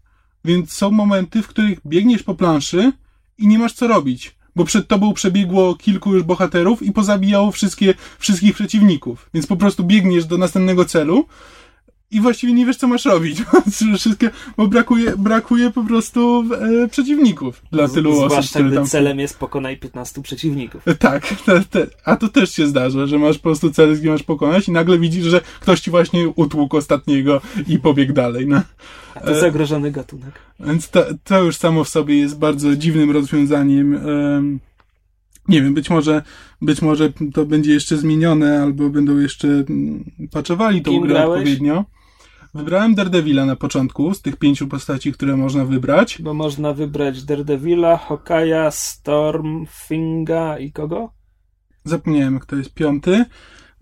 Więc są momenty, w których biegniesz po planszy i nie masz co robić, bo przed tobą przebiegło kilku już bohaterów i pozabijało wszystkie, wszystkich przeciwników. Więc po prostu biegniesz do następnego celu, i właściwie nie wiesz, co masz robić. Wszystkie, bo brakuje, brakuje po prostu e, przeciwników dla tylu osób. Zwłaszcza gdy tam... celem jest pokonać 15 przeciwników. E, tak, te, te, a to też się zdarza, że masz po prostu cel, z masz pokonać i nagle widzisz, że ktoś ci właśnie utłukł ostatniego i pobiegł dalej. No. A to e, zagrożony gatunek. Więc to, to już samo w sobie jest bardzo dziwnym rozwiązaniem. E, nie wiem, być może, być może to będzie jeszcze zmienione, albo będą jeszcze mm, paczowali tą Kim grę grałeś? odpowiednio. Wybrałem Daredevila na początku, z tych pięciu postaci, które można wybrać. Bo można wybrać Daredevila, Hokaja, Storm, Finga i kogo? Zapomniałem, kto jest piąty.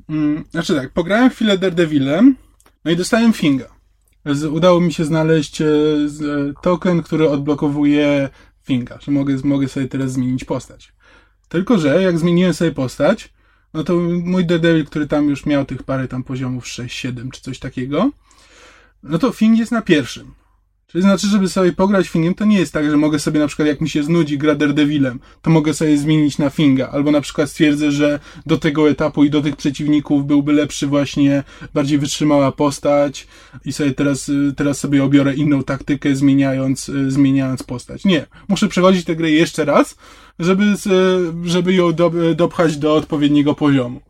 Mm, znaczy tak, pograłem chwilę Daredevilem, no i dostałem Finga. Udało mi się znaleźć e, token, który odblokowuje Finga, że mogę, mogę sobie teraz zmienić postać. Tylko, że jak zmieniłem sobie postać, no to mój Daredevil, który tam już miał tych parę tam poziomów 6-7 czy coś takiego, no to Fing jest na pierwszym. Czyli znaczy, żeby sobie pograć Fingiem, to nie jest tak, że mogę sobie na przykład, jak mi się znudzi gra Daredevilem, to mogę sobie zmienić na Finga, albo na przykład stwierdzę, że do tego etapu i do tych przeciwników byłby lepszy właśnie, bardziej wytrzymała postać i sobie teraz, teraz sobie obiorę inną taktykę, zmieniając, zmieniając postać. Nie. Muszę przechodzić tę grę jeszcze raz, żeby, żeby ją do, dopchać do odpowiedniego poziomu.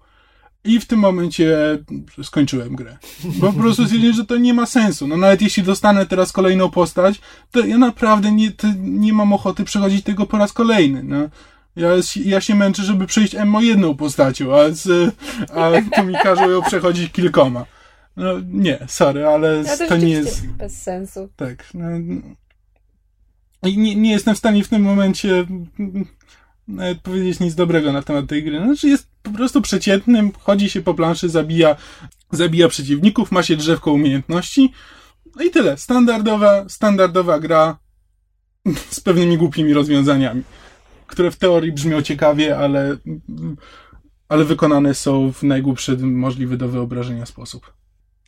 I w tym momencie skończyłem grę. Bo po prostu stwierdziłem, że to nie ma sensu. No nawet jeśli dostanę teraz kolejną postać, to ja naprawdę nie, nie mam ochoty przechodzić tego po raz kolejny. No. Ja, ja się męczę, żeby przejść Emmo jedną postacią, a, z, a tu mi każą ją przechodzić kilkoma. No nie, sorry, ale ja to nie jest... bez sensu. Tak. No, nie, nie jestem w stanie w tym momencie nawet powiedzieć nic dobrego na temat tej gry. Znaczy jest po prostu przeciętnym, chodzi się po planszy, zabija, zabija przeciwników, ma się drzewko umiejętności. No i tyle. Standardowa, standardowa gra z pewnymi głupimi rozwiązaniami, które w teorii brzmią ciekawie, ale, ale wykonane są w najgłupszy możliwy do wyobrażenia sposób.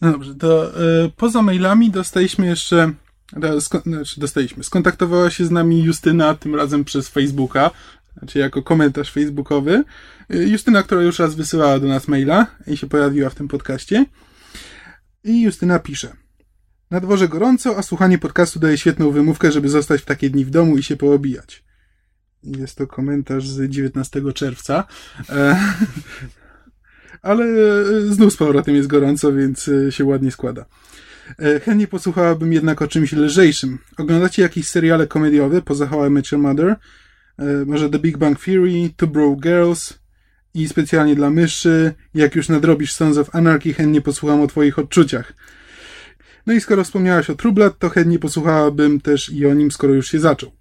No dobrze, to y, poza mailami dostaliśmy jeszcze znaczy dostaliśmy. Skontaktowała się z nami Justyna, tym razem przez Facebooka, znaczy jako komentarz facebookowy. Y, Justyna, która już raz wysyłała do nas maila i się pojawiła w tym podcaście. I Justyna pisze. Na dworze gorąco, a słuchanie podcastu daje świetną wymówkę, żeby zostać w takie dni w domu i się poobijać. Jest to komentarz z 19 czerwca. E, ale e, znów z powrotem jest gorąco, więc e, się ładnie składa. Chętnie posłuchałabym jednak o czymś lżejszym. Oglądacie jakieś seriale komediowe poza How I Met Your Mother? Może The Big Bang Theory, Two Bro Girls i specjalnie dla myszy. Jak już nadrobisz Sons of Anarchy, chętnie posłucham o twoich odczuciach. No i skoro wspomniałaś o Trublat, to chętnie posłuchałabym też i o nim, skoro już się zaczął.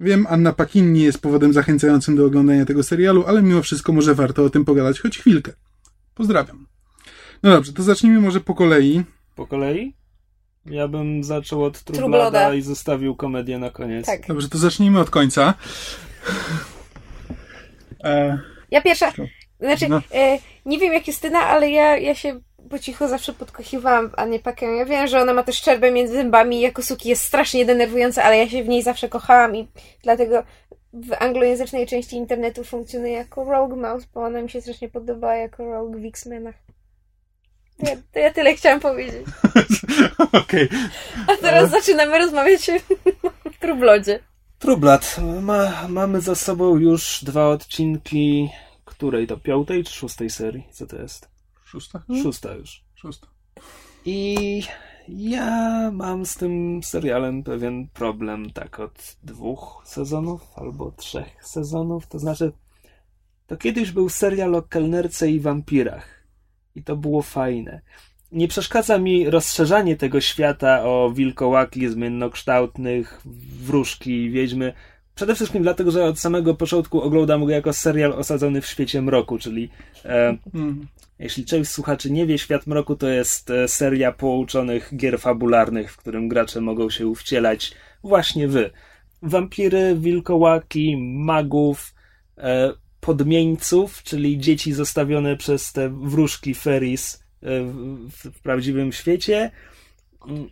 Wiem, Anna Pakin nie jest powodem zachęcającym do oglądania tego serialu, ale mimo wszystko może warto o tym pogadać choć chwilkę. Pozdrawiam. No dobrze, to zacznijmy może po kolei. Po kolei? Ja bym zaczął od Trublada i zostawił komedię na koniec. Tak. Dobrze, to zacznijmy od końca. E... Ja pierwsza. Znaczy, no. e, nie wiem jak Justyna, ale ja, ja się po cichu zawsze podkochiwałam w Annie Pakę. Ja wiem, że ona ma też szczerbę między zębami jako suki jest strasznie denerwująca, ale ja się w niej zawsze kochałam i dlatego w anglojęzycznej części internetu funkcjonuje jako Rogue Mouse, bo ona mi się strasznie podoba jako Rogue w X-Menach. To ja, to ja tyle chciałam powiedzieć. Okej. Okay. A teraz ale... zaczynamy rozmawiać o Trublodzie. Trublad. Ma, mamy za sobą już dwa odcinki której to? Piątej czy szóstej serii? Co to jest? Szósta? Szósta już. Szósta. I ja mam z tym serialem pewien problem tak od dwóch sezonów albo trzech sezonów. To znaczy, to kiedyś był serial o kelnerce i wampirach. I to było fajne. Nie przeszkadza mi rozszerzanie tego świata o wilkołaki zmiennokształtnych, wróżki, wiedźmy. Przede wszystkim dlatego, że od samego początku oglądam go jako serial osadzony w świecie mroku, czyli e, mm. jeśli część słuchaczy nie wie, Świat Mroku to jest e, seria pouczonych gier fabularnych, w którym gracze mogą się wcielać właśnie wy. Wampiry, wilkołaki, magów, e, podmieńców, czyli dzieci zostawione przez te wróżki Ferris w, w prawdziwym świecie, mm,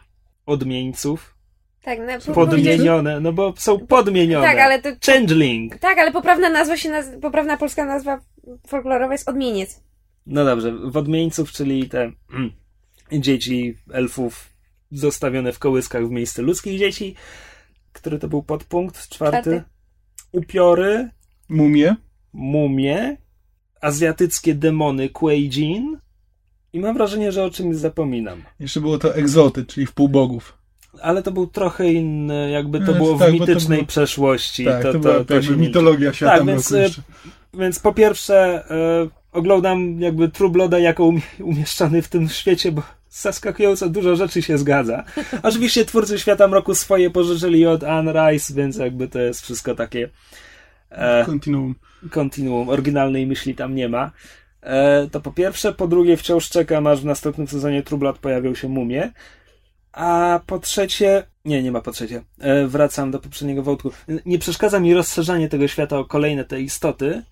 odmieńców, tak, no, podmienione, no bo są podmienione. Tak, ale to... Changeling. Tak, ale poprawna nazwa się, naz... poprawna polska nazwa folklorowa jest odmieniec. No dobrze, w odmieńców, czyli te mm, dzieci elfów zostawione w kołyskach w miejsce ludzkich dzieci. Który to był podpunkt? Czwarty. Czwarty. Upiory. Mumie. Mumie. Azjatyckie demony Kuei-Jin. I mam wrażenie, że o czymś zapominam. Jeszcze było to egzoty, czyli wpółbogów ale to był trochę inny, jakby to było tak, w mitycznej było, przeszłości. Tak, to, to, była to, to mitologia świata tak, więc, e, więc po pierwsze e, oglądam jakby Trubloda jako umieszczony w tym świecie, bo zaskakująco dużo rzeczy się zgadza. Oczywiście twórcy Świata Mroku swoje pożyczyli od Anne Rice, więc jakby to jest wszystko takie e, kontinuum. Kontinuum. Oryginalnej myśli tam nie ma. E, to po pierwsze. Po drugie wciąż czekam, aż w następnym sezonie Trublad pojawią się mumie. A po trzecie, nie, nie ma po trzecie. E, wracam do poprzedniego wątku. Nie przeszkadza mi rozszerzanie tego świata o kolejne te istoty,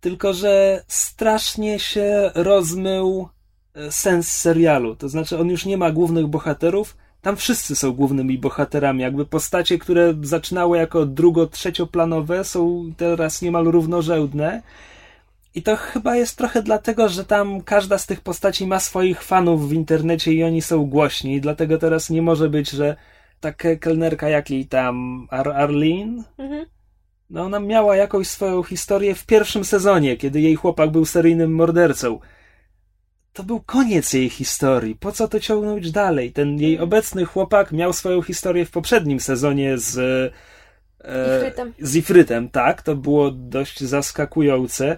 tylko że strasznie się rozmył e, sens serialu. To znaczy, on już nie ma głównych bohaterów. Tam wszyscy są głównymi bohaterami. Jakby postacie, które zaczynały jako drugo-trzecioplanowe, są teraz niemal równorzędne. I to chyba jest trochę dlatego, że tam każda z tych postaci ma swoich fanów w internecie i oni są głośni. Dlatego teraz nie może być, że taka kelnerka jak jej tam Ar Arlene, mhm. no ona miała jakąś swoją historię w pierwszym sezonie, kiedy jej chłopak był seryjnym mordercą. To był koniec jej historii. Po co to ciągnąć dalej? Ten jej mhm. obecny chłopak miał swoją historię w poprzednim sezonie z e, Ifrytem. z Ifrytem, tak, to było dość zaskakujące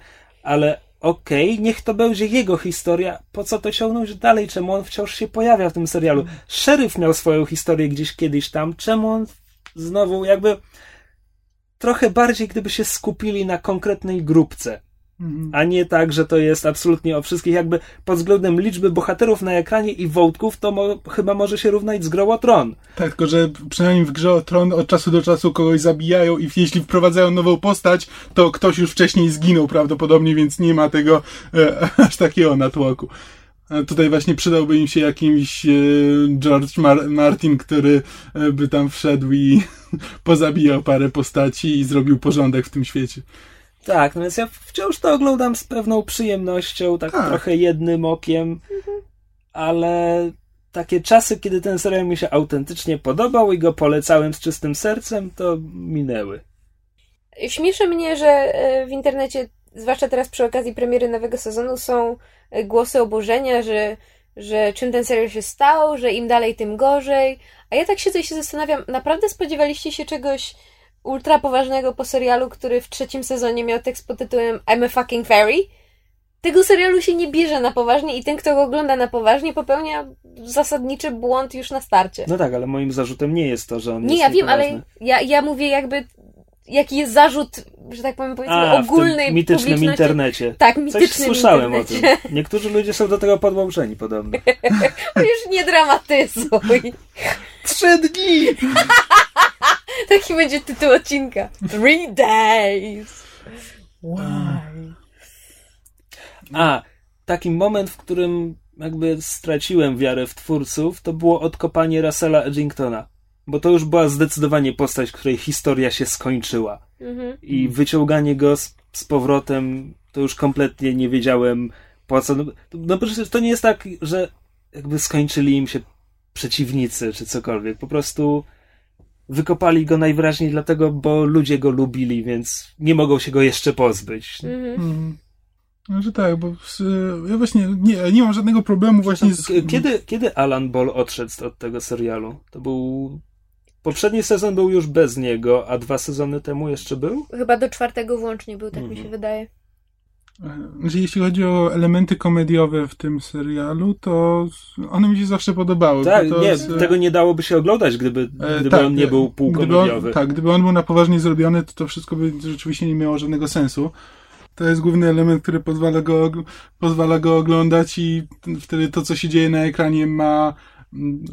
ale okej, okay, niech to będzie jego historia. Po co to ciągnąć dalej? Czemu on wciąż się pojawia w tym serialu? Szeryf miał swoją historię gdzieś kiedyś tam. Czemu on znowu jakby trochę bardziej, gdyby się skupili na konkretnej grupce. Mhm. A nie tak, że to jest absolutnie o wszystkich, jakby pod względem liczby bohaterów na ekranie i wątków, to mo- chyba może się równać z grą o tron. Tak, tylko że przynajmniej w grze o tron od czasu do czasu kogoś zabijają i jeśli wprowadzają nową postać, to ktoś już wcześniej zginął prawdopodobnie, więc nie ma tego e, aż takiego natłoku. A tutaj właśnie przydałby im się jakimś e, George Mar- Martin, który e, by tam wszedł i pozabijał parę postaci i zrobił porządek w tym świecie. Tak, no więc ja wciąż to oglądam z pewną przyjemnością, tak, Tak. trochę jednym okiem, ale takie czasy, kiedy ten serial mi się autentycznie podobał i go polecałem z czystym sercem, to minęły. Śmieszy mnie, że e, w internecie, zwłaszcza teraz przy okazji premiery nowego sezonu, są e, głosy oburzenia, że, że czym ten serial się stał, że im dalej, tym gorzej. A ja tak siedzę i się zastanawiam, naprawdę spodziewaliście się czegoś ultra poważnego po serialu, który w trzecim sezonie miał tekst pod tytułem I'm a fucking fairy? Tego serialu się nie bierze na poważnie i ten, kto go ogląda na poważnie, popełnia zasadniczy błąd już na starcie. No tak, ale moim zarzutem nie jest to, że on Nie, jest ja wiem, ale ja, ja mówię jakby, jaki jest zarzut, że tak powiem, powiedzmy, A, w ogólnej tym mitycznym internecie. Tak, Coś mitycznym słyszałem internecie. o tym. Niektórzy ludzie są do tego podłączeni podobno. Już nie dramatyzuj. Trzy dni! Taki będzie tytuł odcinka. Three days. Why? A, taki moment, w którym jakby straciłem wiarę w twórców, to było odkopanie Russella Edgingtona. Bo to już była zdecydowanie postać, której historia się skończyła. Mhm. I wyciąganie go z, z powrotem, to już kompletnie nie wiedziałem po co. No, no przecież to nie jest tak, że jakby skończyli im się przeciwnicy czy cokolwiek. Po prostu wykopali go najwyraźniej dlatego, bo ludzie go lubili, więc nie mogą się go jeszcze pozbyć. Mhm. Mm. No, że tak, bo z, ja właśnie nie, nie mam żadnego problemu właśnie z... Kiedy, kiedy Alan Ball odszedł od tego serialu? To był. Poprzedni sezon był już bez niego, a dwa sezony temu jeszcze był? Chyba do czwartego włącznie był, tak mi się Mhm. wydaje. Że jeśli chodzi o elementy komediowe w tym serialu, to one mi się zawsze podobały. Tak, nie, jest, tego nie dałoby się oglądać, gdyby, e, gdyby tak, on nie był półkomediowy. Gdyby on, tak, gdyby on był na poważnie zrobiony, to to wszystko by rzeczywiście nie miało żadnego sensu. To jest główny element, który pozwala go, pozwala go oglądać i wtedy to, co się dzieje na ekranie ma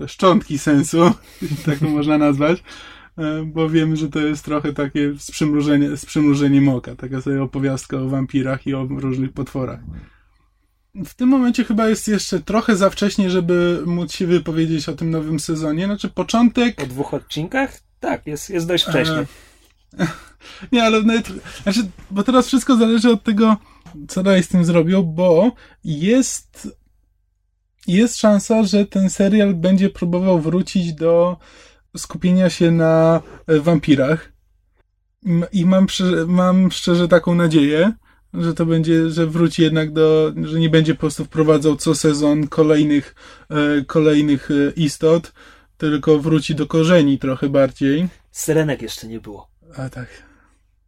szczątki sensu, tak to można nazwać, e, bo wiemy, że to jest trochę takie z, przymrużenie, z przymrużeniem oka, taka sobie opowiastka o wampirach i o różnych potworach. W tym momencie chyba jest jeszcze trochę za wcześnie, żeby móc się wypowiedzieć o tym nowym sezonie. Znaczy, początek. Po dwóch odcinkach? Tak, jest, jest dość wcześnie. E, Nie, ale nawet, znaczy, bo teraz wszystko zależy od tego, co dalej z tym zrobią, bo jest, jest szansa, że ten serial będzie próbował wrócić do skupienia się na e, wampirach. I mam, szczerze- mam szczerze taką nadzieję, że to będzie, że wróci jednak do, że nie będzie po prostu wprowadzał co sezon kolejnych, e, kolejnych e, istot, tylko wróci do korzeni trochę bardziej. Syrenek jeszcze nie było. A tak.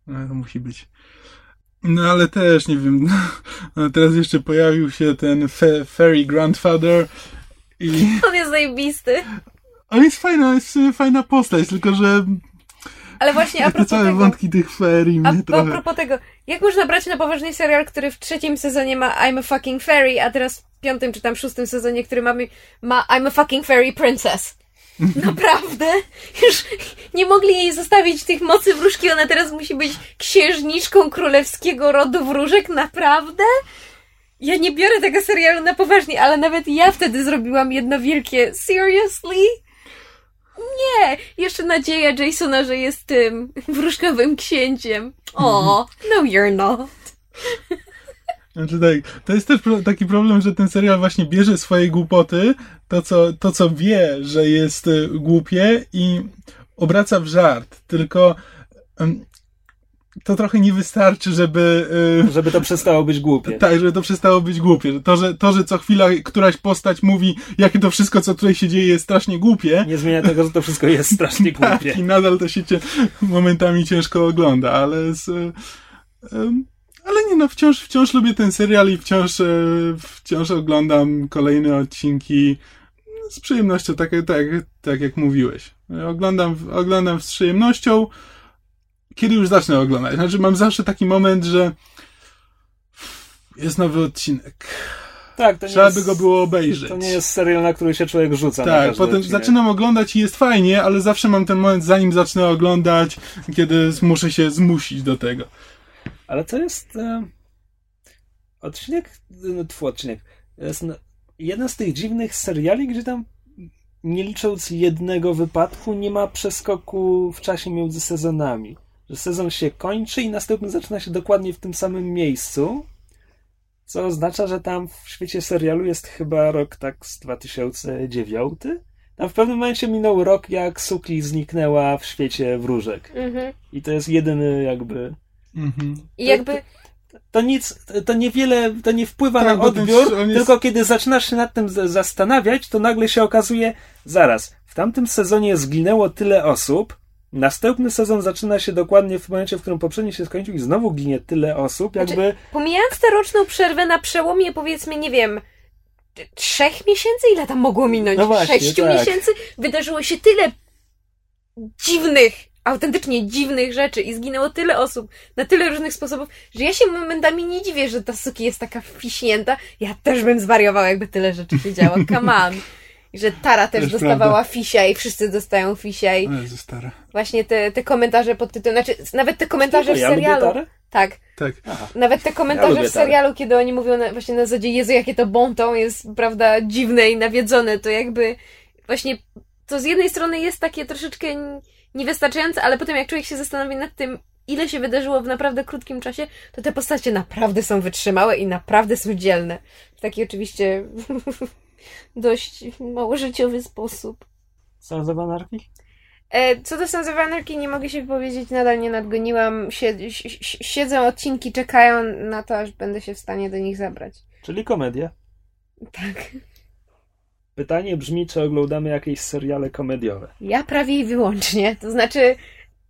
No, to musi być. No ale też, nie wiem. No, teraz jeszcze pojawił się ten fe, Fairy Grandfather i On jest zajebisty. on jest fajna, jest sumie fajna postać, tylko że Ale właśnie a te propos całe tego... wątki tych fairy A, mnie a trochę... propos tego, jak można brać na poważnie serial, który w trzecim sezonie ma I'm a fucking fairy, a teraz w piątym czy tam szóstym sezonie, który mamy, ma I'm a fucking fairy princess? Naprawdę? Już nie mogli jej zostawić tych mocy wróżki, ona teraz musi być księżniczką królewskiego rodu wróżek? Naprawdę? Ja nie biorę tego serialu na poważnie, ale nawet ja wtedy zrobiłam jedno wielkie seriously? Nie! Jeszcze nadzieja Jasona, że jest tym wróżkowym księciem. O, no you're not. Znaczy tak, to jest też taki problem, że ten serial właśnie bierze swoje głupoty, to co, to co wie, że jest y, głupie i obraca w żart, tylko to trochę nie wystarczy, żeby... y, Żeby to przestało być głupie. Tak, żeby to przestało być głupie. To że, to, że co chwila któraś postać mówi, jakie to wszystko, co tutaj się dzieje, jest strasznie głupie. Nie zmienia tego, że to wszystko jest strasznie Tak, głupie. i nadal to się cie, momentami ciężko ogląda, ale z, em, ale nie no, wciąż, wciąż lubię ten serial i wciąż, e, wciąż oglądam kolejne odcinki z przyjemnością, tak, tak, tak jak mówiłeś. Oglądam, oglądam z przyjemnością. Kiedy już zacznę oglądać? Znaczy, mam zawsze taki moment, że jest nowy odcinek. Tak, to Trzeba jest, by go było obejrzeć. To nie jest serial, na który się człowiek rzuca. Tak, potem odcinek. zaczynam oglądać i jest fajnie, ale zawsze mam ten moment, zanim zacznę oglądać, kiedy muszę się zmusić do tego. Ale to jest e, odcinek, no, tfu, odcinek. Jest jeden z tych dziwnych seriali, gdzie tam nie licząc jednego wypadku, nie ma przeskoku w czasie między sezonami. Że sezon się kończy i następny zaczyna się dokładnie w tym samym miejscu. Co oznacza, że tam w świecie serialu jest chyba rok tak z 2009. Tam w pewnym momencie minął rok, jak Suki zniknęła w świecie wróżek. Mhm. I to jest jedyny jakby Mhm. I jakby to nic, to niewiele, to nie wpływa Tak, na ten odbiór, jest- tylko kiedy zaczynasz się nad tym zastanawiać, to nagle się okazuje, zaraz, w tamtym sezonie zginęło tyle osób, następny sezon zaczyna się dokładnie w momencie, w którym poprzedni się skończył i znowu ginie tyle osób, Znaczy, jakby... pomijając tę roczną przerwę na przełomie powiedzmy, nie wiem, trzech miesięcy? Ile tam mogło minąć? No właśnie, Sześciu tak. miesięcy? Wydarzyło się tyle dziwnych, autentycznie dziwnych rzeczy i zginęło tyle osób na tyle różnych sposobów, że ja się momentami nie dziwię, że ta Suki jest taka wfiśnięta. Ja też bym zwariowała, jakby tyle rzeczy się działo. Come on. I że Tara też Też dostawała prawda. fisia i wszyscy dostają fisia i O Jezu, stara. właśnie te, te komentarze pod tytułem, znaczy nawet te komentarze w ja serialu. Tarę? Tak, Tak. Aha. nawet te Ja komentarze lubię w serialu, kiedy oni mówią na, właśnie na zasadzie Jezu, jakie to bonton jest, prawda, dziwne i nawiedzone, to jakby właśnie to z jednej strony jest takie troszeczkę niewystarczające, ale potem jak człowiek się zastanowi nad tym, ile się wydarzyło w naprawdę krótkim czasie, to te postacie naprawdę są wytrzymałe i naprawdę są dzielne. W taki oczywiście dość małożyciowy sposób. Sons of Anarchy? Co do Sons of Anarchy, nie mogę się wypowiedzieć, nadal nie nadgoniłam. Sie, si- si- siedzą odcinki, czekają na to, aż będę się w stanie do nich zabrać. Czyli komedia. Tak. Pytanie brzmi, czy oglądamy jakieś seriale komediowe. Ja prawie i wyłącznie. To znaczy,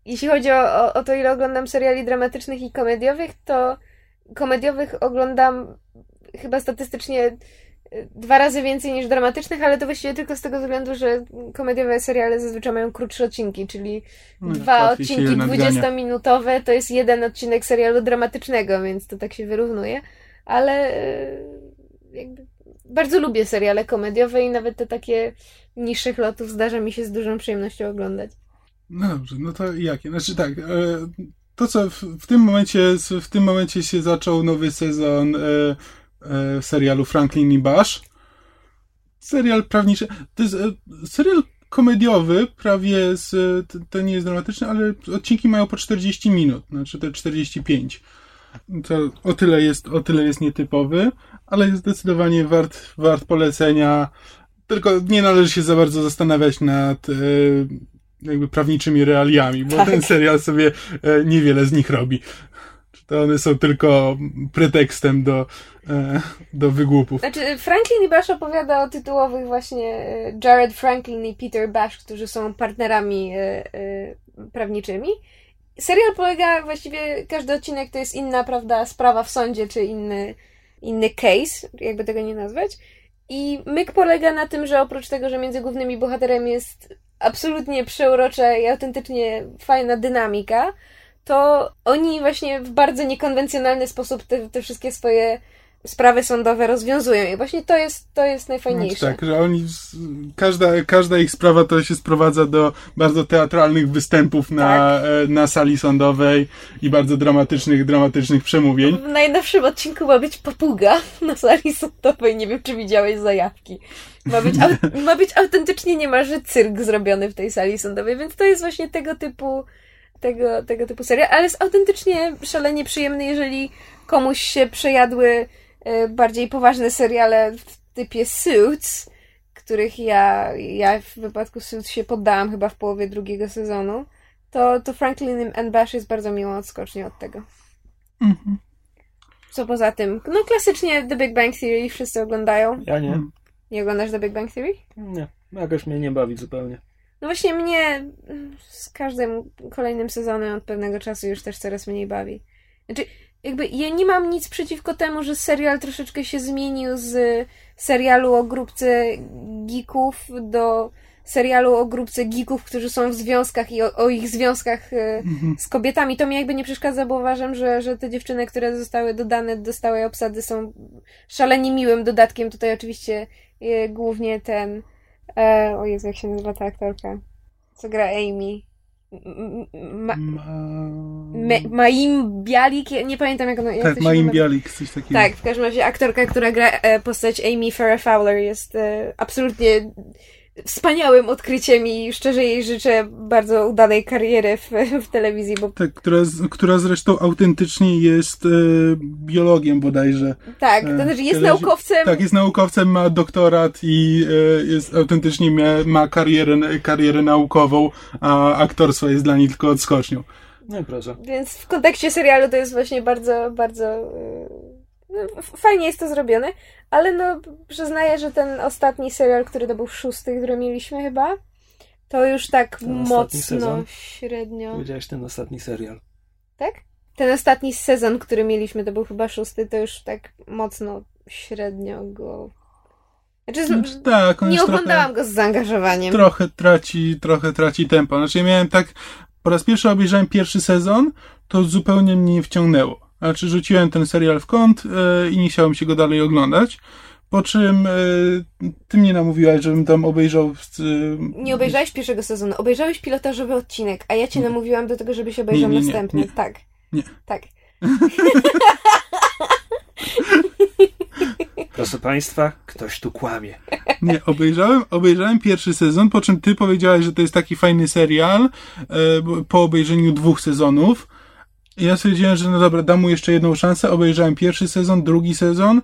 jeśli chodzi o, o, o to, ile oglądam seriali dramatycznych i komediowych, to komediowych oglądam chyba statystycznie e, dwa razy więcej niż dramatycznych, ale to właściwie tylko z tego względu, że komediowe seriale zazwyczaj mają krótsze odcinki, czyli No, dwa odcinki nadgania. 20-minutowe to jest jeden odcinek serialu dramatycznego, więc to tak się wyrównuje, ale e, jakby bardzo lubię seriale komediowe i nawet te takie niższych lotów zdarza mi się z dużą przyjemnością oglądać. No dobrze, no to jakie? Znaczy tak, e, to co w, w tym momencie, w tym momencie się zaczął nowy sezon e, e, serialu Franklin i Bash. Serial prawniczy. To jest e, serial komediowy, prawie z, to, to nie jest dramatyczne, ale odcinki mają po 40 minut, znaczy te 45. To o tyle jest, o tyle jest nietypowy, ale jest zdecydowanie wart, wart polecenia. Tylko nie należy się za bardzo zastanawiać nad e, jakby prawniczymi realiami, bo Tak. ten serial sobie e, niewiele z nich robi. To one są tylko pretekstem do, e, do wygłupów. Znaczy, Franklin i Bash opowiada o tytułowych właśnie Jared Franklin i Peter Bash, którzy są partnerami prawniczymi. Serial polega właściwie, każdy odcinek to jest inna, prawda, sprawa w sądzie, czy inny, inny case, jakby tego nie nazwać. I myk polega na tym, że oprócz tego, że między głównymi bohaterami jest absolutnie przeurocza i autentycznie fajna dynamika, to oni właśnie w bardzo niekonwencjonalny sposób te, te wszystkie swoje sprawy sądowe rozwiązują. I właśnie to jest, to jest najfajniejsze. Znaczy tak, że oni, każda, każda ich sprawa to się sprowadza do bardzo teatralnych występów na, e, na sali sądowej i bardzo dramatycznych, dramatycznych przemówień. W najnowszym odcinku ma być papuga na sali sądowej. Nie wiem, czy widziałeś zajawki. Ma być, ma być autentycznie niemalże cyrk zrobiony w tej sali sądowej, więc to jest właśnie tego typu tego, tego typu serial, ale jest autentycznie szalenie przyjemny, jeżeli komuś się przejadły bardziej poważne seriale w typie Suits, których ja, ja w wypadku Suits się poddałam chyba w połowie drugiego sezonu, to, to Franklin and Bash jest bardzo miłą odskocznią od tego. Mhm. Co poza tym? No klasycznie The Big Bang Theory wszyscy oglądają. Ja nie. Mm. Nie oglądasz The Big Bang Theory? Nie. Jakoś mnie nie bawi zupełnie. No właśnie mnie z każdym kolejnym sezonem od pewnego czasu już też coraz mniej bawi. Znaczy, jakby ja nie mam nic przeciwko temu, że serial troszeczkę się zmienił z serialu o grupce geeków do serialu o grupce geeków, którzy są w związkach i o, o ich związkach e, z kobietami. To mi jakby nie przeszkadza, bo uważam, że, że te dziewczyny, które zostały dodane do stałej obsady są szalenie miłym dodatkiem. Tutaj oczywiście e, głównie ten e, o Jezu, jak się nazywa ta aktorka? Co gra Amy? Ma, Ma, Maim Bialik, nie pamiętam jak ona jak Tak, Maim Bialik, coś takiego. Tak, w każdym razie aktorka, która gra e, postać Amy Farrah Fowler jest e, absolutnie wspaniałym odkryciem i szczerze jej życzę bardzo udanej kariery w, w telewizji. Bo... Tak, która, która zresztą autentycznie jest e, biologiem bodajże. Tak, to znaczy jest naukowcem. Tak, jest naukowcem, ma doktorat i e, jest autentycznie ma, ma karierę, karierę naukową, a aktorstwo jest dla niej tylko odskocznią. No proszę. Więc w kontekście serialu to jest właśnie bardzo, bardzo no, fajnie jest to zrobione, ale no przyznaję, że ten ostatni serial, który to był szósty, który mieliśmy chyba, to już tak ten mocno średnio. Powiedziałeś ten ostatni serial. Tak? Ten ostatni sezon, który mieliśmy, to był chyba szósty, to już tak mocno średnio go znaczy, znaczy, tak, nie oglądałam go z zaangażowaniem. Trochę traci, trochę traci tempo. Znaczy ja miałem tak, po raz pierwszy obejrzałem pierwszy sezon, to zupełnie mnie nie wciągnęło. Znaczy rzuciłem ten serial w kąt yy, i nie chciałem się go dalej oglądać. Po czym yy, ty mnie namówiłaś, żebym tam obejrzał. Yy, nie obejrzałeś pierwszego sezonu, obejrzałeś pilotażowy odcinek, a ja cię nie. namówiłam do tego, żebyś obejrzał nie, nie, następny. Nie, tak. Nie. Tak. Proszę Państwa, ktoś tu kłamie. Nie, obejrzałem, obejrzałem pierwszy sezon, po czym ty powiedziałeś, że to jest taki fajny serial po obejrzeniu dwóch sezonów. I ja stwierdziłem, że no dobra, dam mu jeszcze jedną szansę. Obejrzałem pierwszy sezon, drugi sezon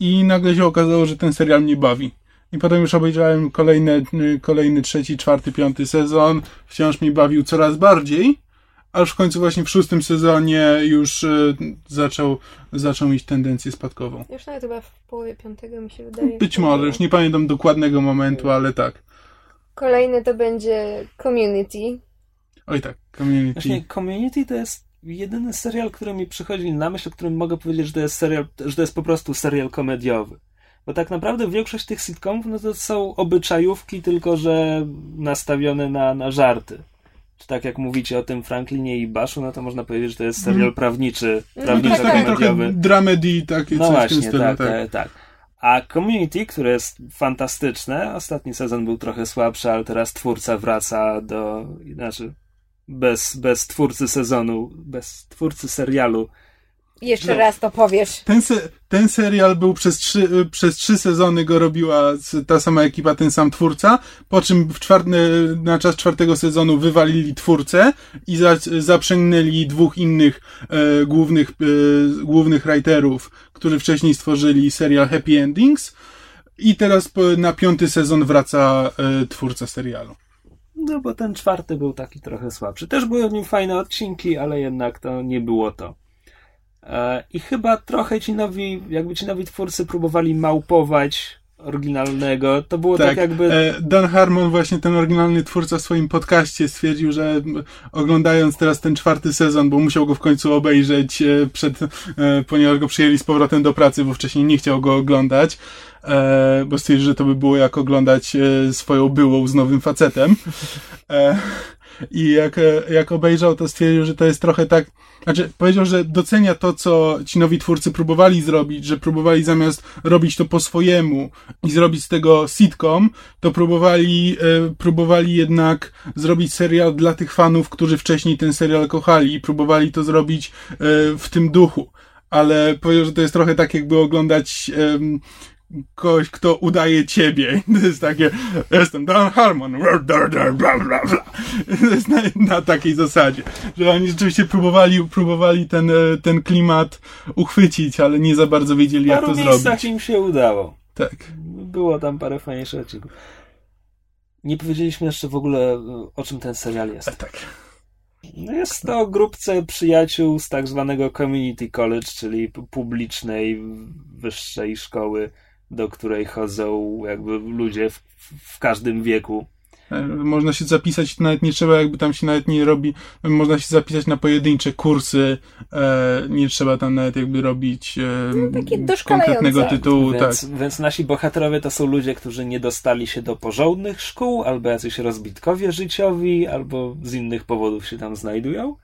i nagle się okazało, że ten serial mnie bawi. I potem już obejrzałem kolejne, kolejny trzeci, czwarty, piąty sezon. Wciąż mnie bawił coraz bardziej. Aż w końcu właśnie w szóstym sezonie już y, zaczął, zaczął mieć tendencję spadkową. Już nawet chyba w połowie piątego mi się wydaje. Być może, już nie pamiętam dokładnego momentu, ale tak. Kolejny to będzie Community. Oj tak, Community. Właśnie Community to jest jedyny serial, który mi przychodzi na myśl, o którym mogę powiedzieć, że to jest serial, że to jest po prostu serial komediowy. Bo tak naprawdę większość tych sitcomów no to są obyczajówki, tylko że nastawione na, na żarty. Czy tak jak mówicie o tym Franklinie i Baszu, no to można powiedzieć, że to jest serial mm. prawniczy, mm. prawniczo-komediowy. Tak, dramedy, takie no coś właśnie, w tym stylu, tak, tak. tak, tak. A Community, które jest fantastyczne, ostatni sezon był trochę słabszy, ale teraz twórca wraca do, znaczy bez, bez twórcy sezonu, bez twórcy serialu. Jeszcze no, raz to powiesz. Ten, se, ten serial był przez trzy, przez trzy sezony go robiła ta sama ekipa, ten sam twórca, po czym w czwart, na czas czwartego sezonu wywalili twórcę i za, zaprzęgnęli dwóch innych e, głównych, e, głównych writerów, którzy wcześniej stworzyli serial Happy Endings i teraz po, na piąty sezon wraca e, twórca serialu. No bo ten czwarty był taki trochę słabszy. Też były w nim fajne odcinki, ale jednak to nie było to. E, I chyba trochę ci nowi, jakby ci nowi twórcy próbowali małpować oryginalnego. To było tak, tak jakby. E, Dan Harmon, właśnie ten oryginalny twórca w swoim podcaście stwierdził, że oglądając teraz ten czwarty sezon, bo musiał go w końcu obejrzeć e, przed, ponieważ go przyjęli z powrotem do pracy, bo wcześniej nie chciał go oglądać, bo stwierdził, że to by było jak oglądać swoją byłą z nowym facetem. I jak, jak obejrzał, to stwierdził, że to jest trochę tak, znaczy powiedział, że docenia to, co ci nowi twórcy próbowali zrobić, że próbowali zamiast robić to po swojemu i zrobić z tego sitcom, to próbowali, e, próbowali jednak zrobić serial dla tych fanów, którzy wcześniej ten serial kochali i próbowali to zrobić e, w tym duchu. Ale powiedział, że to jest trochę tak, jakby oglądać kogoś, kto udaje ciebie. To jest takie, jestem Dan Harmon, To jest na, na, takiej zasadzie, że oni rzeczywiście próbowali, próbowali ten, e, ten klimat uchwycić, ale nie za bardzo wiedzieli, jak to zrobić. W im się udało. Tak. Było tam parę fajniejszych odcinków. Nie powiedzieliśmy jeszcze w ogóle, o czym ten serial jest. A tak. Jest to o grupce przyjaciół z tak zwanego community college, czyli publicznej wyższej szkoły do której chodzą jakby ludzie w, w każdym wieku. E, Można się zapisać, nawet nie trzeba, jakby tam się nawet nie robi, można się zapisać na pojedyncze kursy, e, nie trzeba tam nawet jakby robić e, No, konkretnego tytułu, Więc, tak. więc nasi bohaterowie to są ludzie, którzy nie dostali się do porządnych szkół, albo jacyś rozbitkowie życiowi, albo z innych powodów się tam znajdują.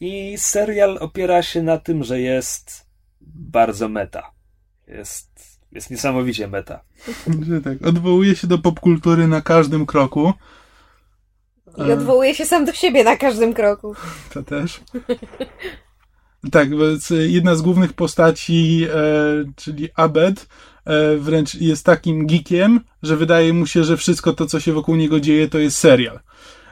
I serial opiera się na tym, że jest bardzo meta. Jest, jest niesamowicie meta. Że tak. Odwołuje się do popkultury na każdym kroku. I odwołuje się sam do siebie na każdym kroku. To też. Tak, więc jedna z głównych postaci, e, czyli Abed, e, wręcz jest takim geekiem, że wydaje mu się, że wszystko to, co się wokół niego dzieje, to jest serial.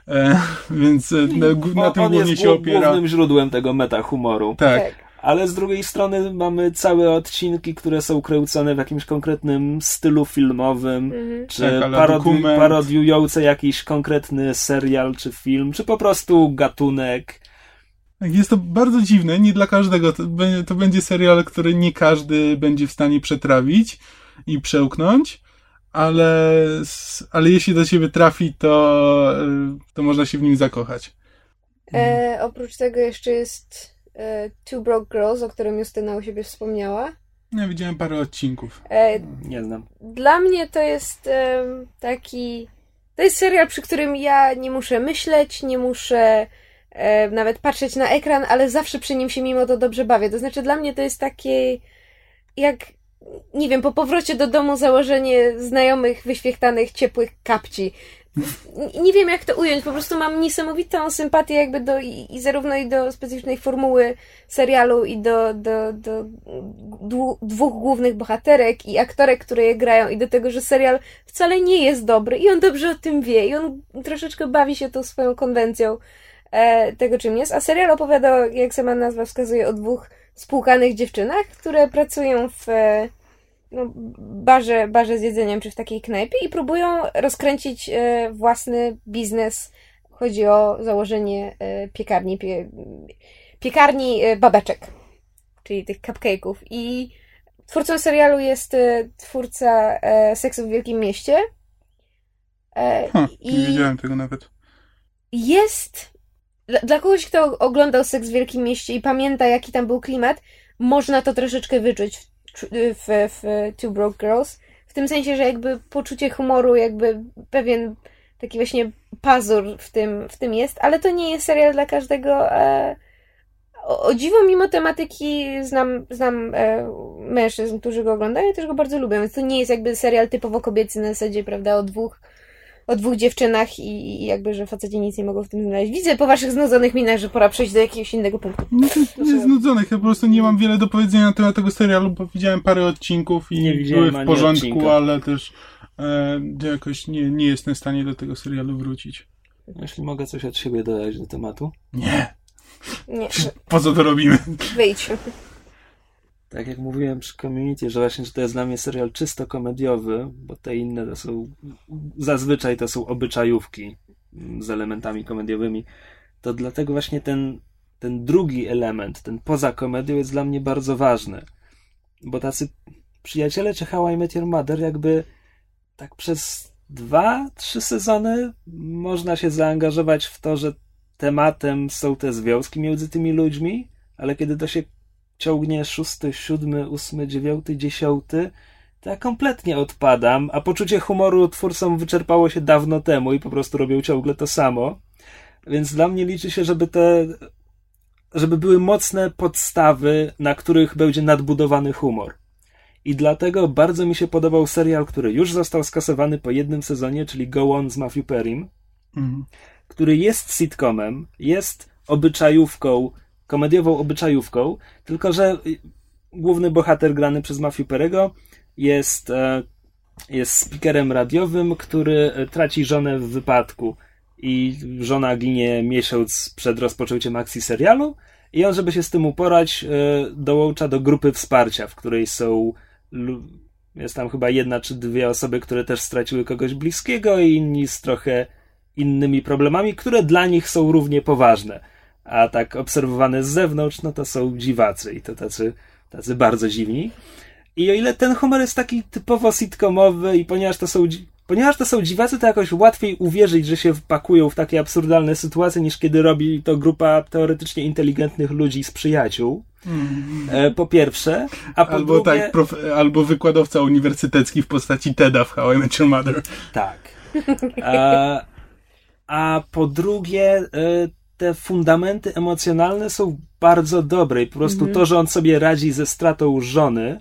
E, więc e, na, na tym on głównie jest się opiera. głównym źródłem tego meta humoru. Tak. Tak. Ale z drugiej strony mamy całe odcinki, które są kręcone w jakimś konkretnym stylu filmowym, Mhm. czy Tak, parodi- parodiujące jakiś konkretny serial czy film, czy po prostu gatunek. Tak, Jest to bardzo dziwne, nie dla każdego. To, będzie- to będzie serial, który nie każdy będzie w stanie przetrawić i przełknąć, ale, ale jeśli do ciebie trafi, to, e, to można się w nim zakochać. E, oprócz tego jeszcze jest Two Broke Girls, o którym Justyna u siebie wspomniała. Ja widziałem parę odcinków. E, Nie znam. Dla mnie to jest em, taki. To jest serial, przy którym ja nie muszę myśleć, nie muszę e, nawet patrzeć na ekran, ale zawsze przy nim się mimo to dobrze bawię. To znaczy, dla mnie to jest takie. Jak. Nie wiem, po powrocie do domu założenie znajomych, wyświechtanych, ciepłych kapci. Nie wiem, jak to ująć. Po prostu mam niesamowitą sympatię, jakby do. I, i zarówno i do specyficznej formuły serialu, i do, do, do dwóch głównych bohaterek i aktorek, które je grają, i do tego, że serial wcale nie jest dobry i on dobrze o tym wie i on troszeczkę bawi się tą swoją konwencją e, tego, czym jest. A serial opowiada, jak sama nazwa wskazuje, o dwóch spłukanych dziewczynach, które pracują w e, no, barze, barze z jedzeniem czy w takiej knajpie i próbują rozkręcić e, własny biznes. Chodzi o założenie e, piekarni, pie, piekarni e, babeczek, czyli tych cupcake'ów. I twórcą serialu jest twórca Seksu w Wielkim Mieście. Ha, nie I wiedziałem tego nawet. jest. Dla, dla kogoś, kto oglądał Seks w Wielkim Mieście i pamięta, jaki tam był klimat, można to troszeczkę wyczuć w, w, Two Broke Girls. W tym sensie, że jakby poczucie humoru, jakby pewien taki właśnie pazur w tym, w tym jest, ale to nie jest serial dla każdego. E, o, o dziwo, mimo tematyki, znam, znam e, mężczyzn, którzy go oglądają i też go bardzo lubią, więc to nie jest jakby serial typowo kobiecy na zasadzie, prawda, o dwóch o dwóch dziewczynach i, i jakby, że faceci nic nie mogą w tym znaleźć. Widzę po waszych znudzonych minach, że pora przejść do jakiegoś innego punktu. No to nie znudzonych, ja po prostu nie mam wiele do powiedzenia na temat tego serialu, bo widziałem parę odcinków i Nie były w porządku, odcinka. ale też e, jakoś nie, nie jestem w stanie do tego serialu wrócić. Jeśli mogę coś od siebie dodać do tematu. Nie, Nie, po co to robimy? wyjdź. Tak jak mówiłem przy Community, że właśnie że to jest dla mnie serial czysto komediowy, bo te inne to są zazwyczaj to są obyczajówki z elementami komediowymi, to dlatego właśnie ten, ten drugi element, ten poza komedią jest dla mnie bardzo ważny. Bo tacy przyjaciele czy How I Met Your Mother jakby tak przez dwa, trzy sezony można się zaangażować w to, że tematem są te związki między tymi ludźmi, ale kiedy to się ciągnie szósty, siódmy, ósmy, dziewiąty, dziesiąty, to ja kompletnie odpadam, a poczucie humoru twórcom wyczerpało się dawno temu i po prostu robią ciągle to samo. Więc dla mnie liczy się, żeby te, żeby były mocne podstawy, na których będzie nadbudowany humor. I dlatego bardzo mi się podobał serial, który już został skasowany po jednym sezonie, czyli Go On z Matthew Perrym Mhm. który jest sitcomem, jest obyczajówką, komediową obyczajówką, tylko że główny bohater grany przez Matthew Perego jest, e, jest speakerem radiowym, który traci żonę w wypadku i żona ginie miesiąc przed rozpoczęciem akcji serialu i on, żeby się z tym uporać, e, dołącza do grupy wsparcia, w której są jest tam chyba jedna czy dwie osoby, które też straciły kogoś bliskiego i inni z trochę innymi problemami, które dla nich są równie poważne. A tak obserwowane z zewnątrz, no to są dziwacy i to tacy, tacy bardzo dziwni. I o ile ten humor jest taki typowo sitcomowy i ponieważ to są ponieważ to są dziwacy, to jakoś łatwiej uwierzyć, że się wpakują w takie absurdalne sytuacje, niż kiedy robi to grupa teoretycznie inteligentnych ludzi z przyjaciół. E, po pierwsze, a po Albo drugie... tak, prof, albo wykładowca uniwersytecki w postaci Teda w How I Met Your Mother. Tak. A, a po drugie, e, te fundamenty emocjonalne są bardzo dobre i po prostu Mhm. to, że on sobie radzi ze stratą żony,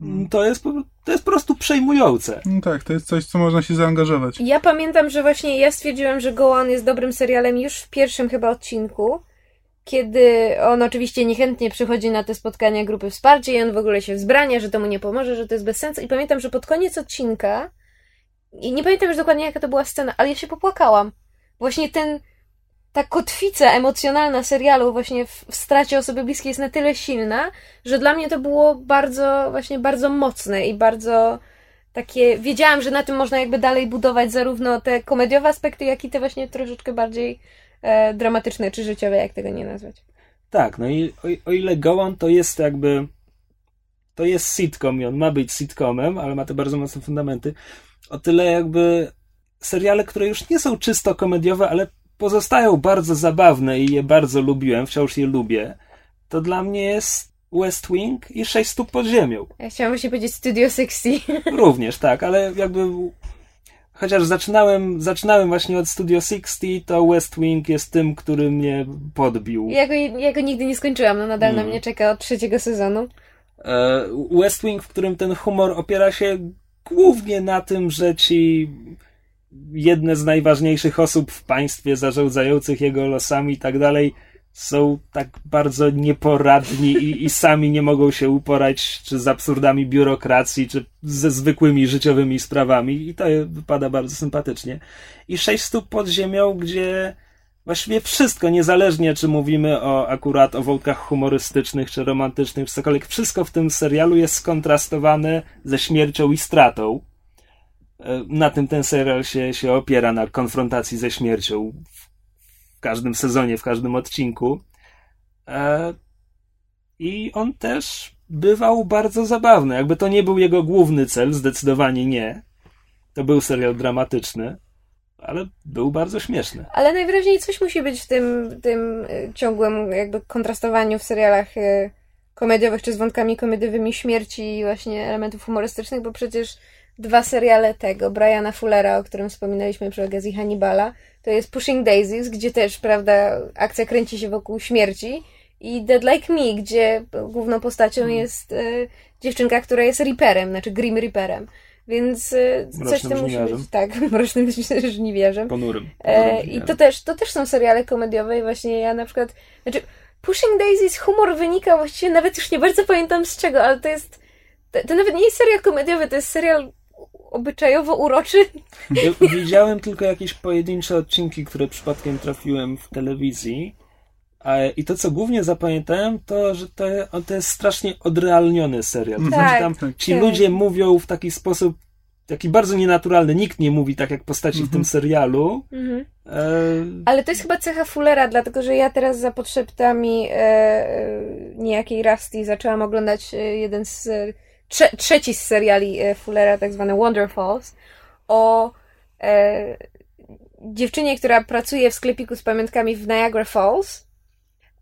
Mm. to jest, po- to jest po prostu przejmujące. No tak, to jest coś, co można się zaangażować. Ja pamiętam, że właśnie ja stwierdziłam, że Go On jest dobrym serialem już w pierwszym chyba odcinku, kiedy on oczywiście niechętnie przychodzi na te spotkania grupy wsparcia i on w ogóle się wzbrania, że to mu nie pomoże, że to jest bez sensu. I pamiętam, że pod koniec odcinka, i nie pamiętam już dokładnie jaka to była scena, ale ja się popłakałam. Właśnie ten, ta kotwica emocjonalna serialu właśnie w, w stracie osoby bliskiej jest na tyle silna, że dla mnie to było bardzo, właśnie bardzo mocne i bardzo takie, wiedziałam, że na tym można jakby dalej budować zarówno te komediowe aspekty, jak i te właśnie troszeczkę bardziej e, dramatyczne czy życiowe, jak tego nie nazwać. Tak, no i o, o ile Gołan to jest jakby to jest sitcom i on ma być sitcomem, ale ma te bardzo mocne fundamenty, o tyle jakby seriale, które już nie są czysto komediowe, ale pozostają bardzo zabawne i je bardzo lubiłem, wciąż je lubię, to dla mnie jest West Wing i Sześć stóp pod ziemią. Ja chciałam właśnie powiedzieć Studio 60. Również, tak, ale jakby chociaż zaczynałem, zaczynałem właśnie od Studio 60, to West Wing jest tym, który mnie podbił. Ja go, ja go nigdy nie skończyłam, no nadal na Mm. mnie czeka od trzeciego sezonu. E, West Wing, w którym ten humor opiera się głównie na tym, że ci jedne z najważniejszych osób w państwie zarządzających jego losami i tak dalej są tak bardzo nieporadni i, i sami nie mogą się uporać czy z absurdami biurokracji, czy ze zwykłymi życiowymi sprawami i to wypada bardzo sympatycznie. I sześć stóp pod ziemią, gdzie właściwie wszystko, niezależnie czy mówimy o akurat o wątkach humorystycznych, czy romantycznych, czy cokolwiek, wszystko w tym serialu jest skontrastowane ze śmiercią i stratą. E, Na tym ten serial się, się opiera, na konfrontacji ze śmiercią w każdym sezonie, w każdym odcinku. E, I on też bywał bardzo zabawny. Jakby to nie był jego główny cel, zdecydowanie nie. To był serial dramatyczny, ale był bardzo śmieszny. Ale najwyraźniej coś musi być w tym, tym y, ciągłym jakby kontrastowaniu w serialach komediowych czy z wątkami komediowymi śmierci i właśnie elementów humorystycznych, bo przecież dwa seriale tego, Briana Fullera, o którym wspominaliśmy przy okazji Hannibala, to jest Pushing Daisies, gdzie też, prawda, akcja kręci się wokół śmierci i Dead Like Me, gdzie główną postacią jest y, dziewczynka, która jest Reaperem, znaczy Grim Reaperem. Więc y, coś tym musi być. Tak, mrocznym żniwiarzem. Ponurym. E, ponurym I to też, to też są seriale komediowe i właśnie ja na przykład, znaczy Pushing Daisies humor wynika właściwie, nawet już nie bardzo pamiętam z czego, ale to jest, to, to nawet nie jest serial komediowy, to jest serial obyczajowo uroczy. Widziałem tylko jakieś pojedyncze odcinki, które przypadkiem trafiłem w telewizji. I to, co głównie zapamiętałem, to, że to, to jest strasznie odrealniony serial. To Tak, znaczy tam ci tak. ludzie mówią w taki sposób, taki bardzo nienaturalny. Nikt nie mówi tak jak postaci w tym serialu. E, Ale to jest chyba cecha Fullera, dlatego że ja teraz za potrzebami e, e, niejakiej Rusty zaczęłam oglądać e, jeden z, e, trze, trzeci z seriali e, Fullera, tak zwany Wonder Falls, o e, dziewczynie, która pracuje w sklepiku z pamiątkami w Niagara Falls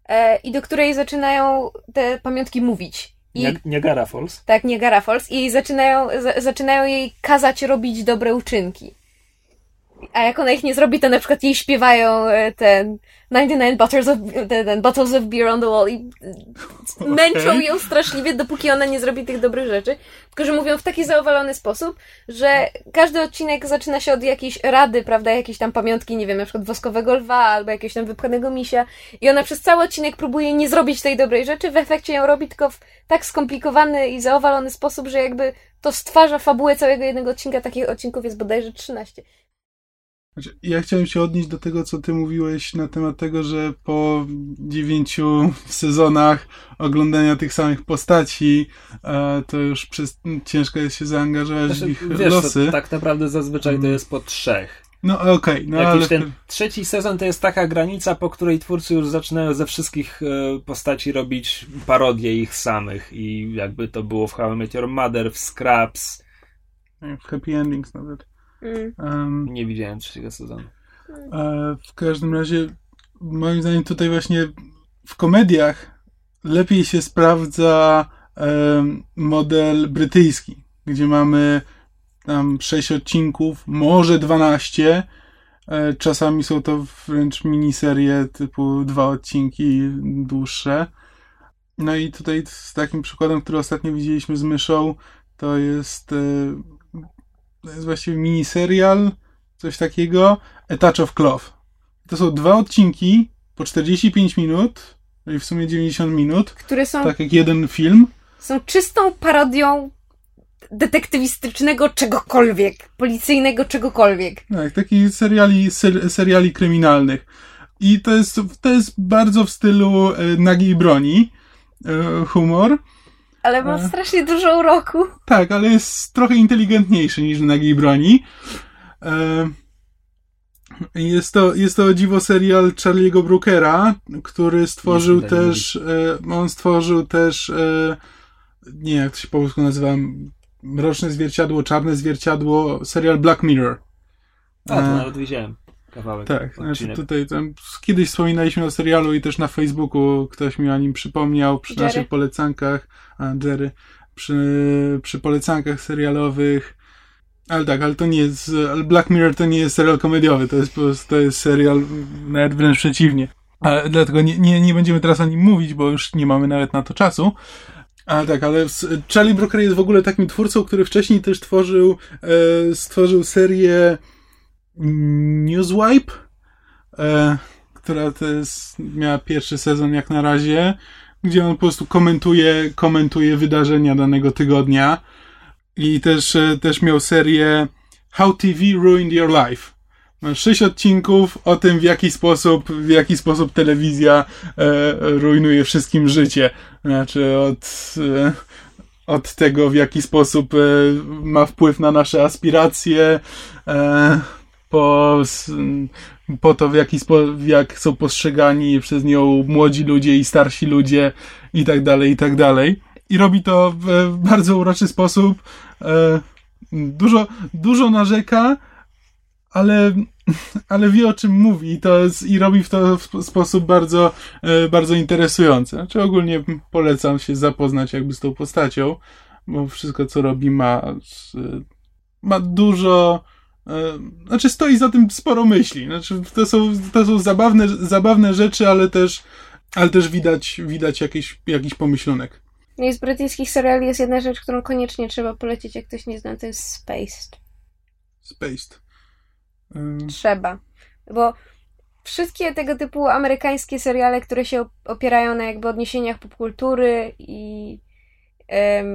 e, i do której zaczynają te pamiątki mówić. I, Niag- Niagara Falls. tak, Niagara Falls i zaczynają, za, zaczynają jej kazać robić dobre uczynki. A jak ona ich nie zrobi, to na przykład jej śpiewają e, ten 99 bottles of, ten, bottles of beer on the wall i męczą ją straszliwie, dopóki ona nie zrobi tych dobrych rzeczy. Tylko, że mówią w taki zaowalony sposób, że każdy odcinek zaczyna się od jakiejś rady, prawda, jakiejś tam pamiątki, nie wiem, na przykład woskowego lwa albo jakiegoś tam wypchanego misia i ona przez cały odcinek próbuje nie zrobić tej dobrej rzeczy, w efekcie ją robi tylko w tak skomplikowany i zaowalony sposób, że jakby to stwarza fabułę całego jednego odcinka. Takich odcinków jest bodajże 13. Znaczy, Ja chciałem się odnieść do tego, co ty mówiłeś na temat tego, że po dziewięciu sezonach oglądania tych samych postaci, e, to już przez, ciężko jest się zaangażować w Znaczy, ich wiesz, losy. to, tak naprawdę zazwyczaj to Mm. jest po trzech. No okej, no Jakiś ale... ten trzeci sezon to jest taka granica, po której twórcy już zaczynają ze wszystkich e, postaci robić parodie ich samych i jakby to było w How I Met Your Mother, w Scraps. W Happy Endings nawet. Mm. Um, Nie widziałem trzeciego sezonu. e, w każdym razie, moim zdaniem, tutaj właśnie w komediach lepiej się sprawdza em, model brytyjski, gdzie mamy tam 6 odcinków, może 12. E, Czasami są to wręcz miniserie typu dwa odcinki dłuższe. No i tutaj z takim przykładem, który ostatnio widzieliśmy z myszą, to jest, e, to jest właściwie miniserial, coś takiego, A Touch of Cloth. To są dwa odcinki po 45 minut, czyli w sumie 90 minut, Które są, tak jak jeden film. są czystą parodią detektywistycznego czegokolwiek, policyjnego czegokolwiek. Tak, takich seriali, ser, seriali kryminalnych. I to jest, to jest bardzo w stylu e, nagiej broni e, humor. Ale ma E. strasznie dużo uroku. Tak, ale jest trochę inteligentniejszy niż nagiej broni. E, Jest to, jest to dziwo serial Charlie'ego Brookera, który stworzył też, e, on stworzył też, e, nie jak to się po polsku nazywa, Mroczne Zwierciadło, Czarne Zwierciadło, serial Black Mirror. A, to E, nawet widziałem kawałek. Tak, znaczy tutaj tam, kiedyś wspominaliśmy o serialu i też na Facebooku ktoś mi o nim przypomniał przy Jerry. naszych polecankach, a Jerry, przy, przy polecankach serialowych. Ale tak, ale to nie jest, Black Mirror to nie jest serial komediowy, to jest po prostu, to jest serial nawet wręcz przeciwnie. Ale dlatego nie, nie, nie będziemy teraz o nim mówić, bo już nie mamy nawet na to czasu. A tak, ale Charlie Brooker jest w ogóle takim twórcą, który wcześniej też tworzył, e, stworzył serię Newswipe, e, która to jest, miała pierwszy sezon jak na razie, gdzie on po prostu komentuje, komentuje wydarzenia danego tygodnia. I też, e, też miał serię How TV Ruined Your Life. Ma sześć odcinków o tym, w jaki sposób, w jaki sposób telewizja e, rujnuje wszystkim życie. Znaczy od, e, od tego, w jaki sposób e, ma wpływ na nasze aspiracje, e, po, po to, w jaki spo, jak są postrzegani przez nią młodzi ludzie i starsi ludzie i tak dalej, i tak dalej. I robi to w, bardzo uroczy sposób. E, dużo, dużo narzeka, ale, ale wie o czym mówi i, to i robi w to w sp- sposób bardzo, e, bardzo interesujący. Znaczy ogólnie polecam się zapoznać jakby z tą postacią, bo wszystko co robi ma, ma dużo znaczy stoi za tym sporo myśli. Znaczy to są, to są zabawne, zabawne rzeczy, ale też, ale też widać, widać jakiś, jakiś pomyślunek. No i z brytyjskich seriali jest jedna rzecz, którą koniecznie trzeba polecić, jak ktoś nie zna, to jest Spaced. Spaced. Ym, Trzeba. Bo wszystkie tego typu amerykańskie seriale, które się op- opierają na jakby odniesieniach popkultury i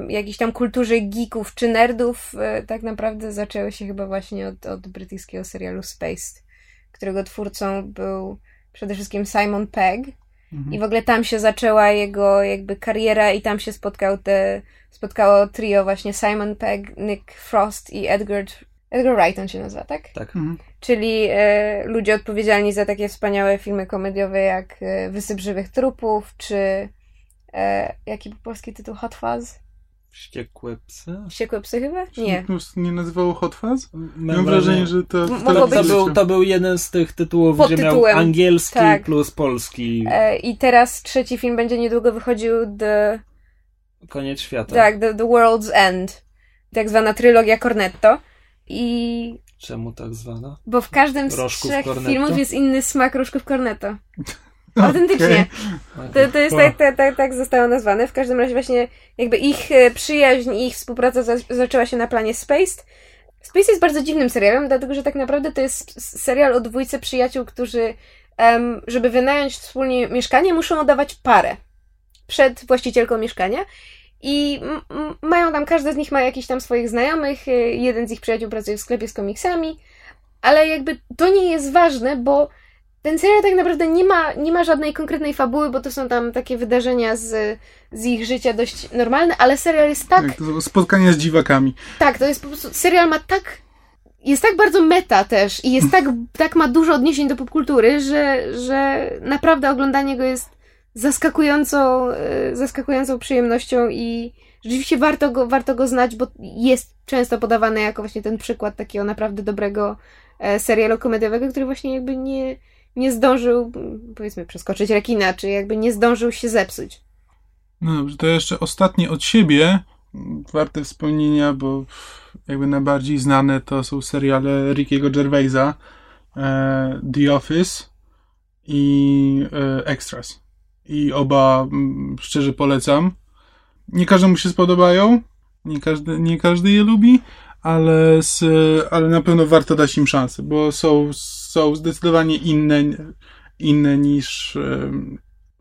jakiejś tam kulturze geeków czy nerdów, e, tak naprawdę zaczęły się chyba właśnie od, od brytyjskiego serialu Spaced, którego twórcą był przede wszystkim Simon Pegg. mhm. I w ogóle tam się zaczęła jego jakby kariera i tam się spotkał te, spotkało trio właśnie Simon Pegg, Nick Frost i Edgar, Edgar Wright on się nazywa, tak? Tak. Mhm. Czyli e, ludzie odpowiedzialni za takie wspaniałe filmy komediowe jak e, Wysyp żywych trupów, czy e, jaki był polski tytuł Hot Fuzz? Wściekłe psy? Wściekłe psy chyba? Nie. Nie nazywało Hot Fuzz? Mam Mam wrażenie, że to... To, był, to był jeden z tych tytułów, Pod gdzie miał tytułem. angielski Tak. plus polski. E, I teraz trzeci film będzie niedługo wychodził The, Koniec świata. tak, The, The World's End. Tak zwana trylogia Cornetto. I Czemu tak zwana? Bo w każdym z Rożków trzech Cornetto? filmów jest inny smak różków cornetto. Autentycznie. Okej. To, to jest tak, tak, tak, tak zostało nazwane. W każdym razie właśnie jakby ich e, przyjaźń i ich współpraca za, zaczęła się na planie Spaced. Space jest bardzo dziwnym serialem, dlatego że tak naprawdę to jest serial o dwójce przyjaciół, którzy em, żeby wynająć wspólnie mieszkanie, muszą oddawać parę przed właścicielką mieszkania. I mają tam, każdy z nich ma jakichś tam swoich znajomych, e, jeden z ich przyjaciół pracuje w sklepie z komiksami, ale jakby to nie jest ważne, bo ten serial tak naprawdę nie ma, nie ma żadnej konkretnej fabuły, bo to są tam takie wydarzenia z, z ich życia dość normalne, ale serial jest tak, Tak, spotkania z dziwakami. tak, to jest po prostu, serial ma tak, jest tak bardzo meta też i jest tak, tak ma dużo odniesień do popkultury, że, że naprawdę oglądanie go jest zaskakującą, e, zaskakującą przyjemnością i rzeczywiście warto go, warto go znać, bo jest często podawany jako właśnie ten przykład takiego naprawdę dobrego e, serialu komediowego, który właśnie jakby nie, nie zdążył, powiedzmy, przeskoczyć rekina, czy jakby nie zdążył się zepsuć. No dobrze, to jeszcze ostatnie od siebie, warte wspomnienia, bo jakby najbardziej znane to są seriale Rickiego Gervaisa, e, The Office i e, Extras. I oba mm, szczerze polecam. Nie każdemu się spodobają, nie każdy, nie każdy je lubi, ale, z, ale na pewno warto dać im szansę, bo są, są zdecydowanie inne, inne niż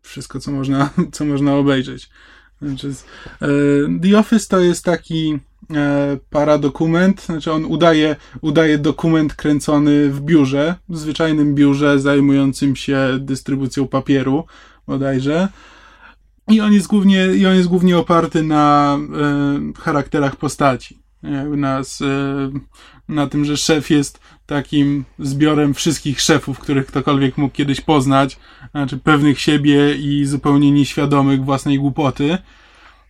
wszystko, co można, co można obejrzeć. Znaczy, e, The Office to jest taki e, paradokument, znaczy on udaje, udaje dokument kręcony w biurze, w zwyczajnym biurze zajmującym się dystrybucją papieru bodajże. I on jest głównie, i on jest głównie oparty na e, charakterach postaci. Na, e, na tym, że szef jest takim zbiorem wszystkich szefów, których ktokolwiek mógł kiedyś poznać, znaczy pewnych siebie i zupełnie nieświadomych własnej głupoty.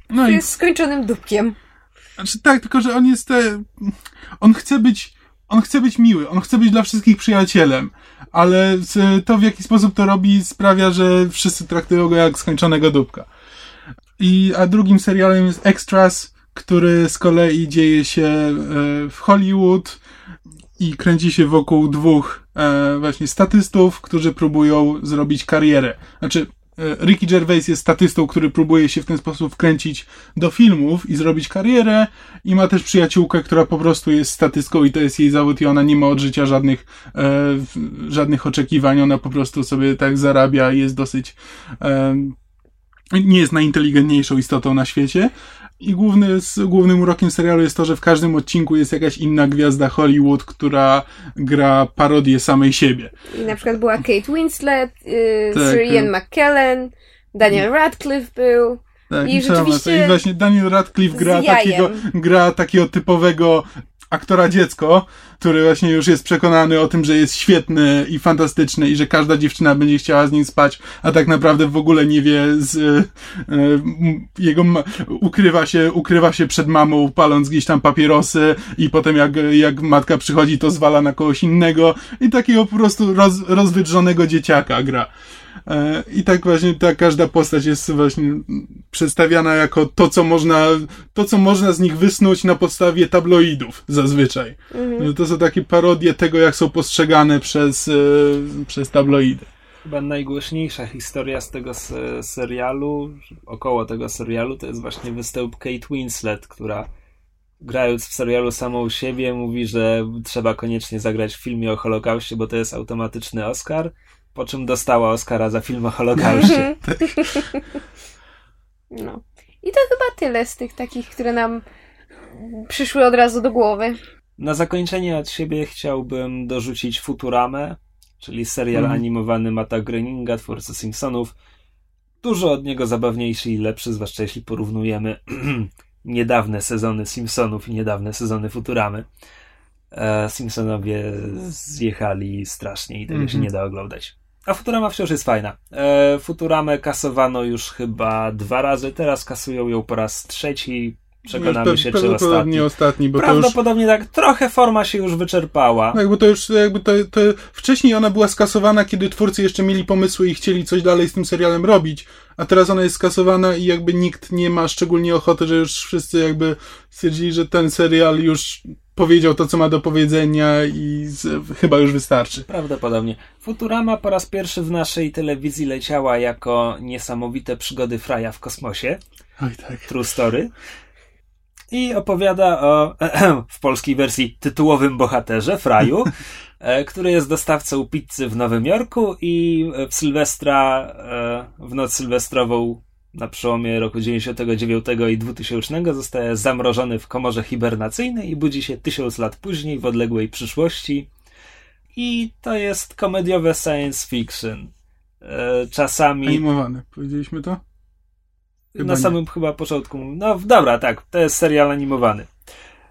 No jest i... skończonym dupkiem. Znaczy tak, tylko że on jest. E, on chce być. On chce być miły, on chce być dla wszystkich przyjacielem, ale to w jaki sposób to robi sprawia, że wszyscy traktują go jak skończonego dupka. I, a drugim serialem jest Extras, który z kolei dzieje się e, w Hollywood i kręci się wokół dwóch e, właśnie statystów, którzy próbują zrobić karierę. Znaczy, e, Ricky Gervais jest statystą, który próbuje się w ten sposób wkręcić do filmów i zrobić karierę i ma też przyjaciółkę, która po prostu jest statystką i to jest jej zawód i ona nie ma od życia żadnych, e, żadnych oczekiwań, ona po prostu sobie tak zarabia i jest dosyć e, nie jest najinteligentniejszą istotą na świecie, i główny, z, głównym urokiem serialu jest to, że w każdym odcinku jest jakaś inna gwiazda Hollywood, która gra parodię samej siebie. I na przykład była Kate Winslet, yy, tak, Sir Ian tak. McKellen, Daniel Radcliffe był. Tak, i, rzeczywiście. I właśnie Daniel Radcliffe gra takiego, gra takiego typowego aktora dziecko, który właśnie już jest przekonany o tym, że jest świetny i fantastyczny i że każda dziewczyna będzie chciała z nim spać, a tak naprawdę w ogóle nie wie z e, jego ukrywa się, ukrywa się przed mamą paląc gdzieś tam papierosy i potem jak, jak matka przychodzi to zwala na kogoś innego i takiego po prostu roz, rozwydrzonego dzieciaka gra. E, I tak właśnie ta każda postać jest właśnie przedstawiana jako to, co można, to, co można z nich wysnuć na podstawie tabloidów zazwyczaj. Mhm. To są takie parodie tego, jak są postrzegane przez, e, przez tabloidy. Chyba najgłośniejsza historia z tego serialu, około tego serialu, to jest właśnie występ Kate Winslet, która grając w serialu samą siebie mówi, że trzeba koniecznie zagrać w filmie o Holokauście, bo to jest automatyczny Oscar po czym dostała Oscara za film o Holokauście. no. I to chyba tyle z tych takich, które nam przyszły od razu do głowy. Na zakończenie od siebie chciałbym dorzucić Futuramę, czyli serial mm. animowany Mata Groeninga, twórcy Simpsonów. Dużo od niego zabawniejszy i lepszy, zwłaszcza jeśli porównujemy niedawne sezony Simpsonów i niedawne sezony Futuramy. E, Simpsonowie zjechali strasznie i tego mm -hmm. się mhm. nie da oglądać. A Futurama wciąż jest fajna. E, Futuramę kasowano już chyba dwa razy, teraz kasują ją po raz trzeci. Przekonamy się, czy ostatni. ostatni bo Prawdopodobnie już... tak, trochę forma się już wyczerpała. No, jakby to już, jakby to, to wcześniej ona była skasowana, kiedy twórcy jeszcze mieli pomysły i chcieli coś dalej z tym serialem robić, a teraz ona jest skasowana i jakby nikt nie ma szczególnie ochoty, że już wszyscy jakby stwierdzili, że ten serial już powiedział to, co ma do powiedzenia i z, chyba już wystarczy. Prawdopodobnie. Futurama po raz pierwszy w naszej telewizji leciała jako niesamowite przygody Fraja w kosmosie. Oj, tak. True Story. I opowiada o, w polskiej wersji, tytułowym bohaterze, Fraju, e, który jest dostawcą pizzy w Nowym Jorku i w Sylwestra, e, w noc sylwestrową na przełomie roku 99 i 2000 zostaje zamrożony w komorze hibernacyjnej i budzi się tysiąc lat później w odległej przyszłości. I to jest komediowe science fiction. E, czasami. Animowane, powiedzieliśmy to? Chyba na samym chyba początku. No dobra, tak, to jest serial animowany.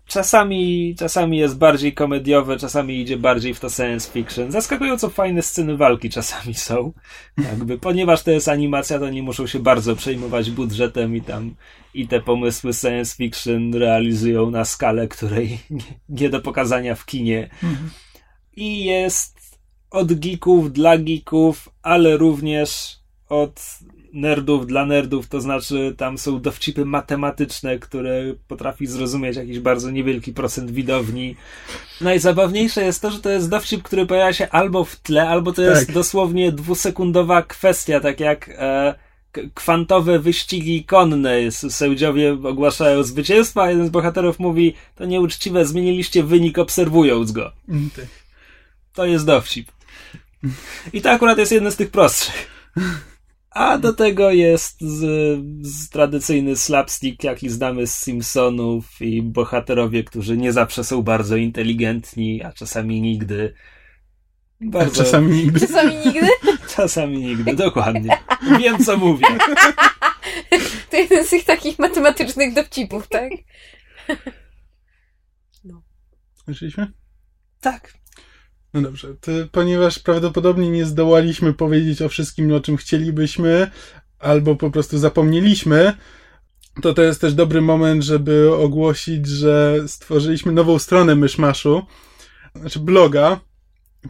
Czasami, czasami jest bardziej komediowe, czasami idzie bardziej w to science fiction. Zaskakująco fajne sceny walki czasami są. Jakby, ponieważ to jest animacja, to nie muszą się bardzo przejmować budżetem i tam i te pomysły science fiction realizują na skalę, której nie, nie do pokazania w kinie. Mhm. I jest od geeków dla geeków, ale również od nerdów dla nerdów, to znaczy tam są dowcipy matematyczne, które potrafi zrozumieć jakiś bardzo niewielki procent widowni. Najzabawniejsze jest to, że to jest dowcip, który pojawia się albo w tle, albo to jest tak. dosłownie dwusekundowa kwestia, tak jak e, kwantowe wyścigi konne. Sędziowie ogłaszają zwycięstwo, a jeden z bohaterów mówi, to nieuczciwe, zmieniliście wynik obserwując go. Mm, tak. To jest dowcip. I to akurat jest jeden z tych prostszych. A do tego jest z, z tradycyjny slapstick, jaki znamy z Simpsonów i bohaterowie, którzy nie zawsze są bardzo inteligentni, a czasami nigdy. Bardzo... A czasami nigdy. Czasami nigdy? Czasami nigdy, dokładnie. Wiem, co mówię. To jeden z tych takich matematycznych dowcipów, tak? No. Słyszeliśmy? Tak. No dobrze, to, ponieważ prawdopodobnie nie zdołaliśmy powiedzieć o wszystkim, o czym chcielibyśmy, albo po prostu zapomnieliśmy, to to jest też dobry moment, żeby ogłosić, że stworzyliśmy nową stronę Myszmaszu, znaczy bloga,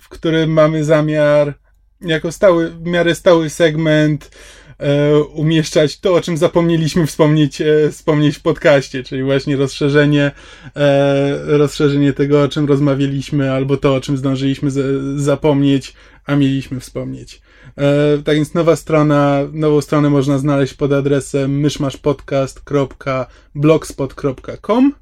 w którym mamy zamiar jako stały, w miarę stały segment e, umieszczać to, o czym zapomnieliśmy wspomnieć, e, wspomnieć w podcaście, czyli właśnie rozszerzenie, e, rozszerzenie tego, o czym rozmawialiśmy, albo to, o czym zdążyliśmy z, zapomnieć, a mieliśmy wspomnieć. E, tak więc nowa strona, nową stronę można znaleźć pod adresem myszmaszpodcast.blogspot.com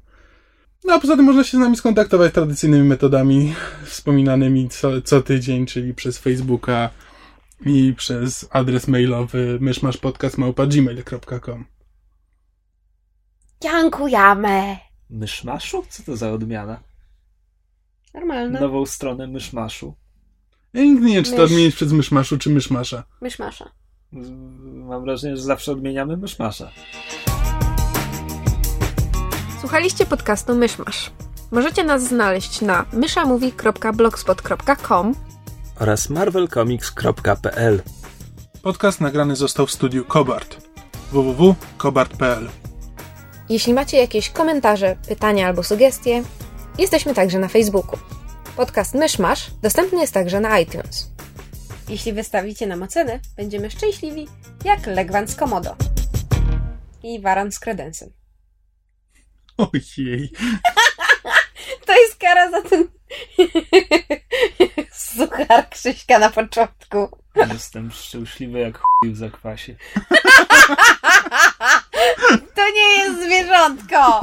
no a poza tym można się z nami skontaktować tradycyjnymi metodami wspominanymi co, co tydzień, czyli przez Facebooka i przez adres mailowy myszmaszpodcast.gmail.com Dziękujemy. Myszmaszu? Co to za odmiana? Normalna. Nową stronę Myszmaszu. Ja nigdy nie wiem, czy to odmienić przez Myszmaszu, czy Myszmasza. Myszmasza. Mam wrażenie, że zawsze odmieniamy Myszmasza. Słuchaliście podcastu Myszmasz. Możecie nas znaleźć na myszamovie.blogspot.com oraz marvelcomics.pl. Podcast nagrany został w studiu Kobart www.kobart.pl. Jeśli macie jakieś komentarze, pytania albo sugestie, jesteśmy także na Facebooku. Podcast Myszmasz dostępny jest także na iTunes. Jeśli wystawicie nam ocenę, będziemy szczęśliwi jak Legwan z Komodo i Waran z Kredensem. Ojej. To jest kara za ten suchar Krzyśka na początku. Jestem szczęśliwy jak chuj w zakwasie. To nie jest zwierzątko!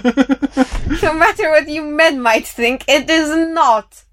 No matter what you men might think, it is not!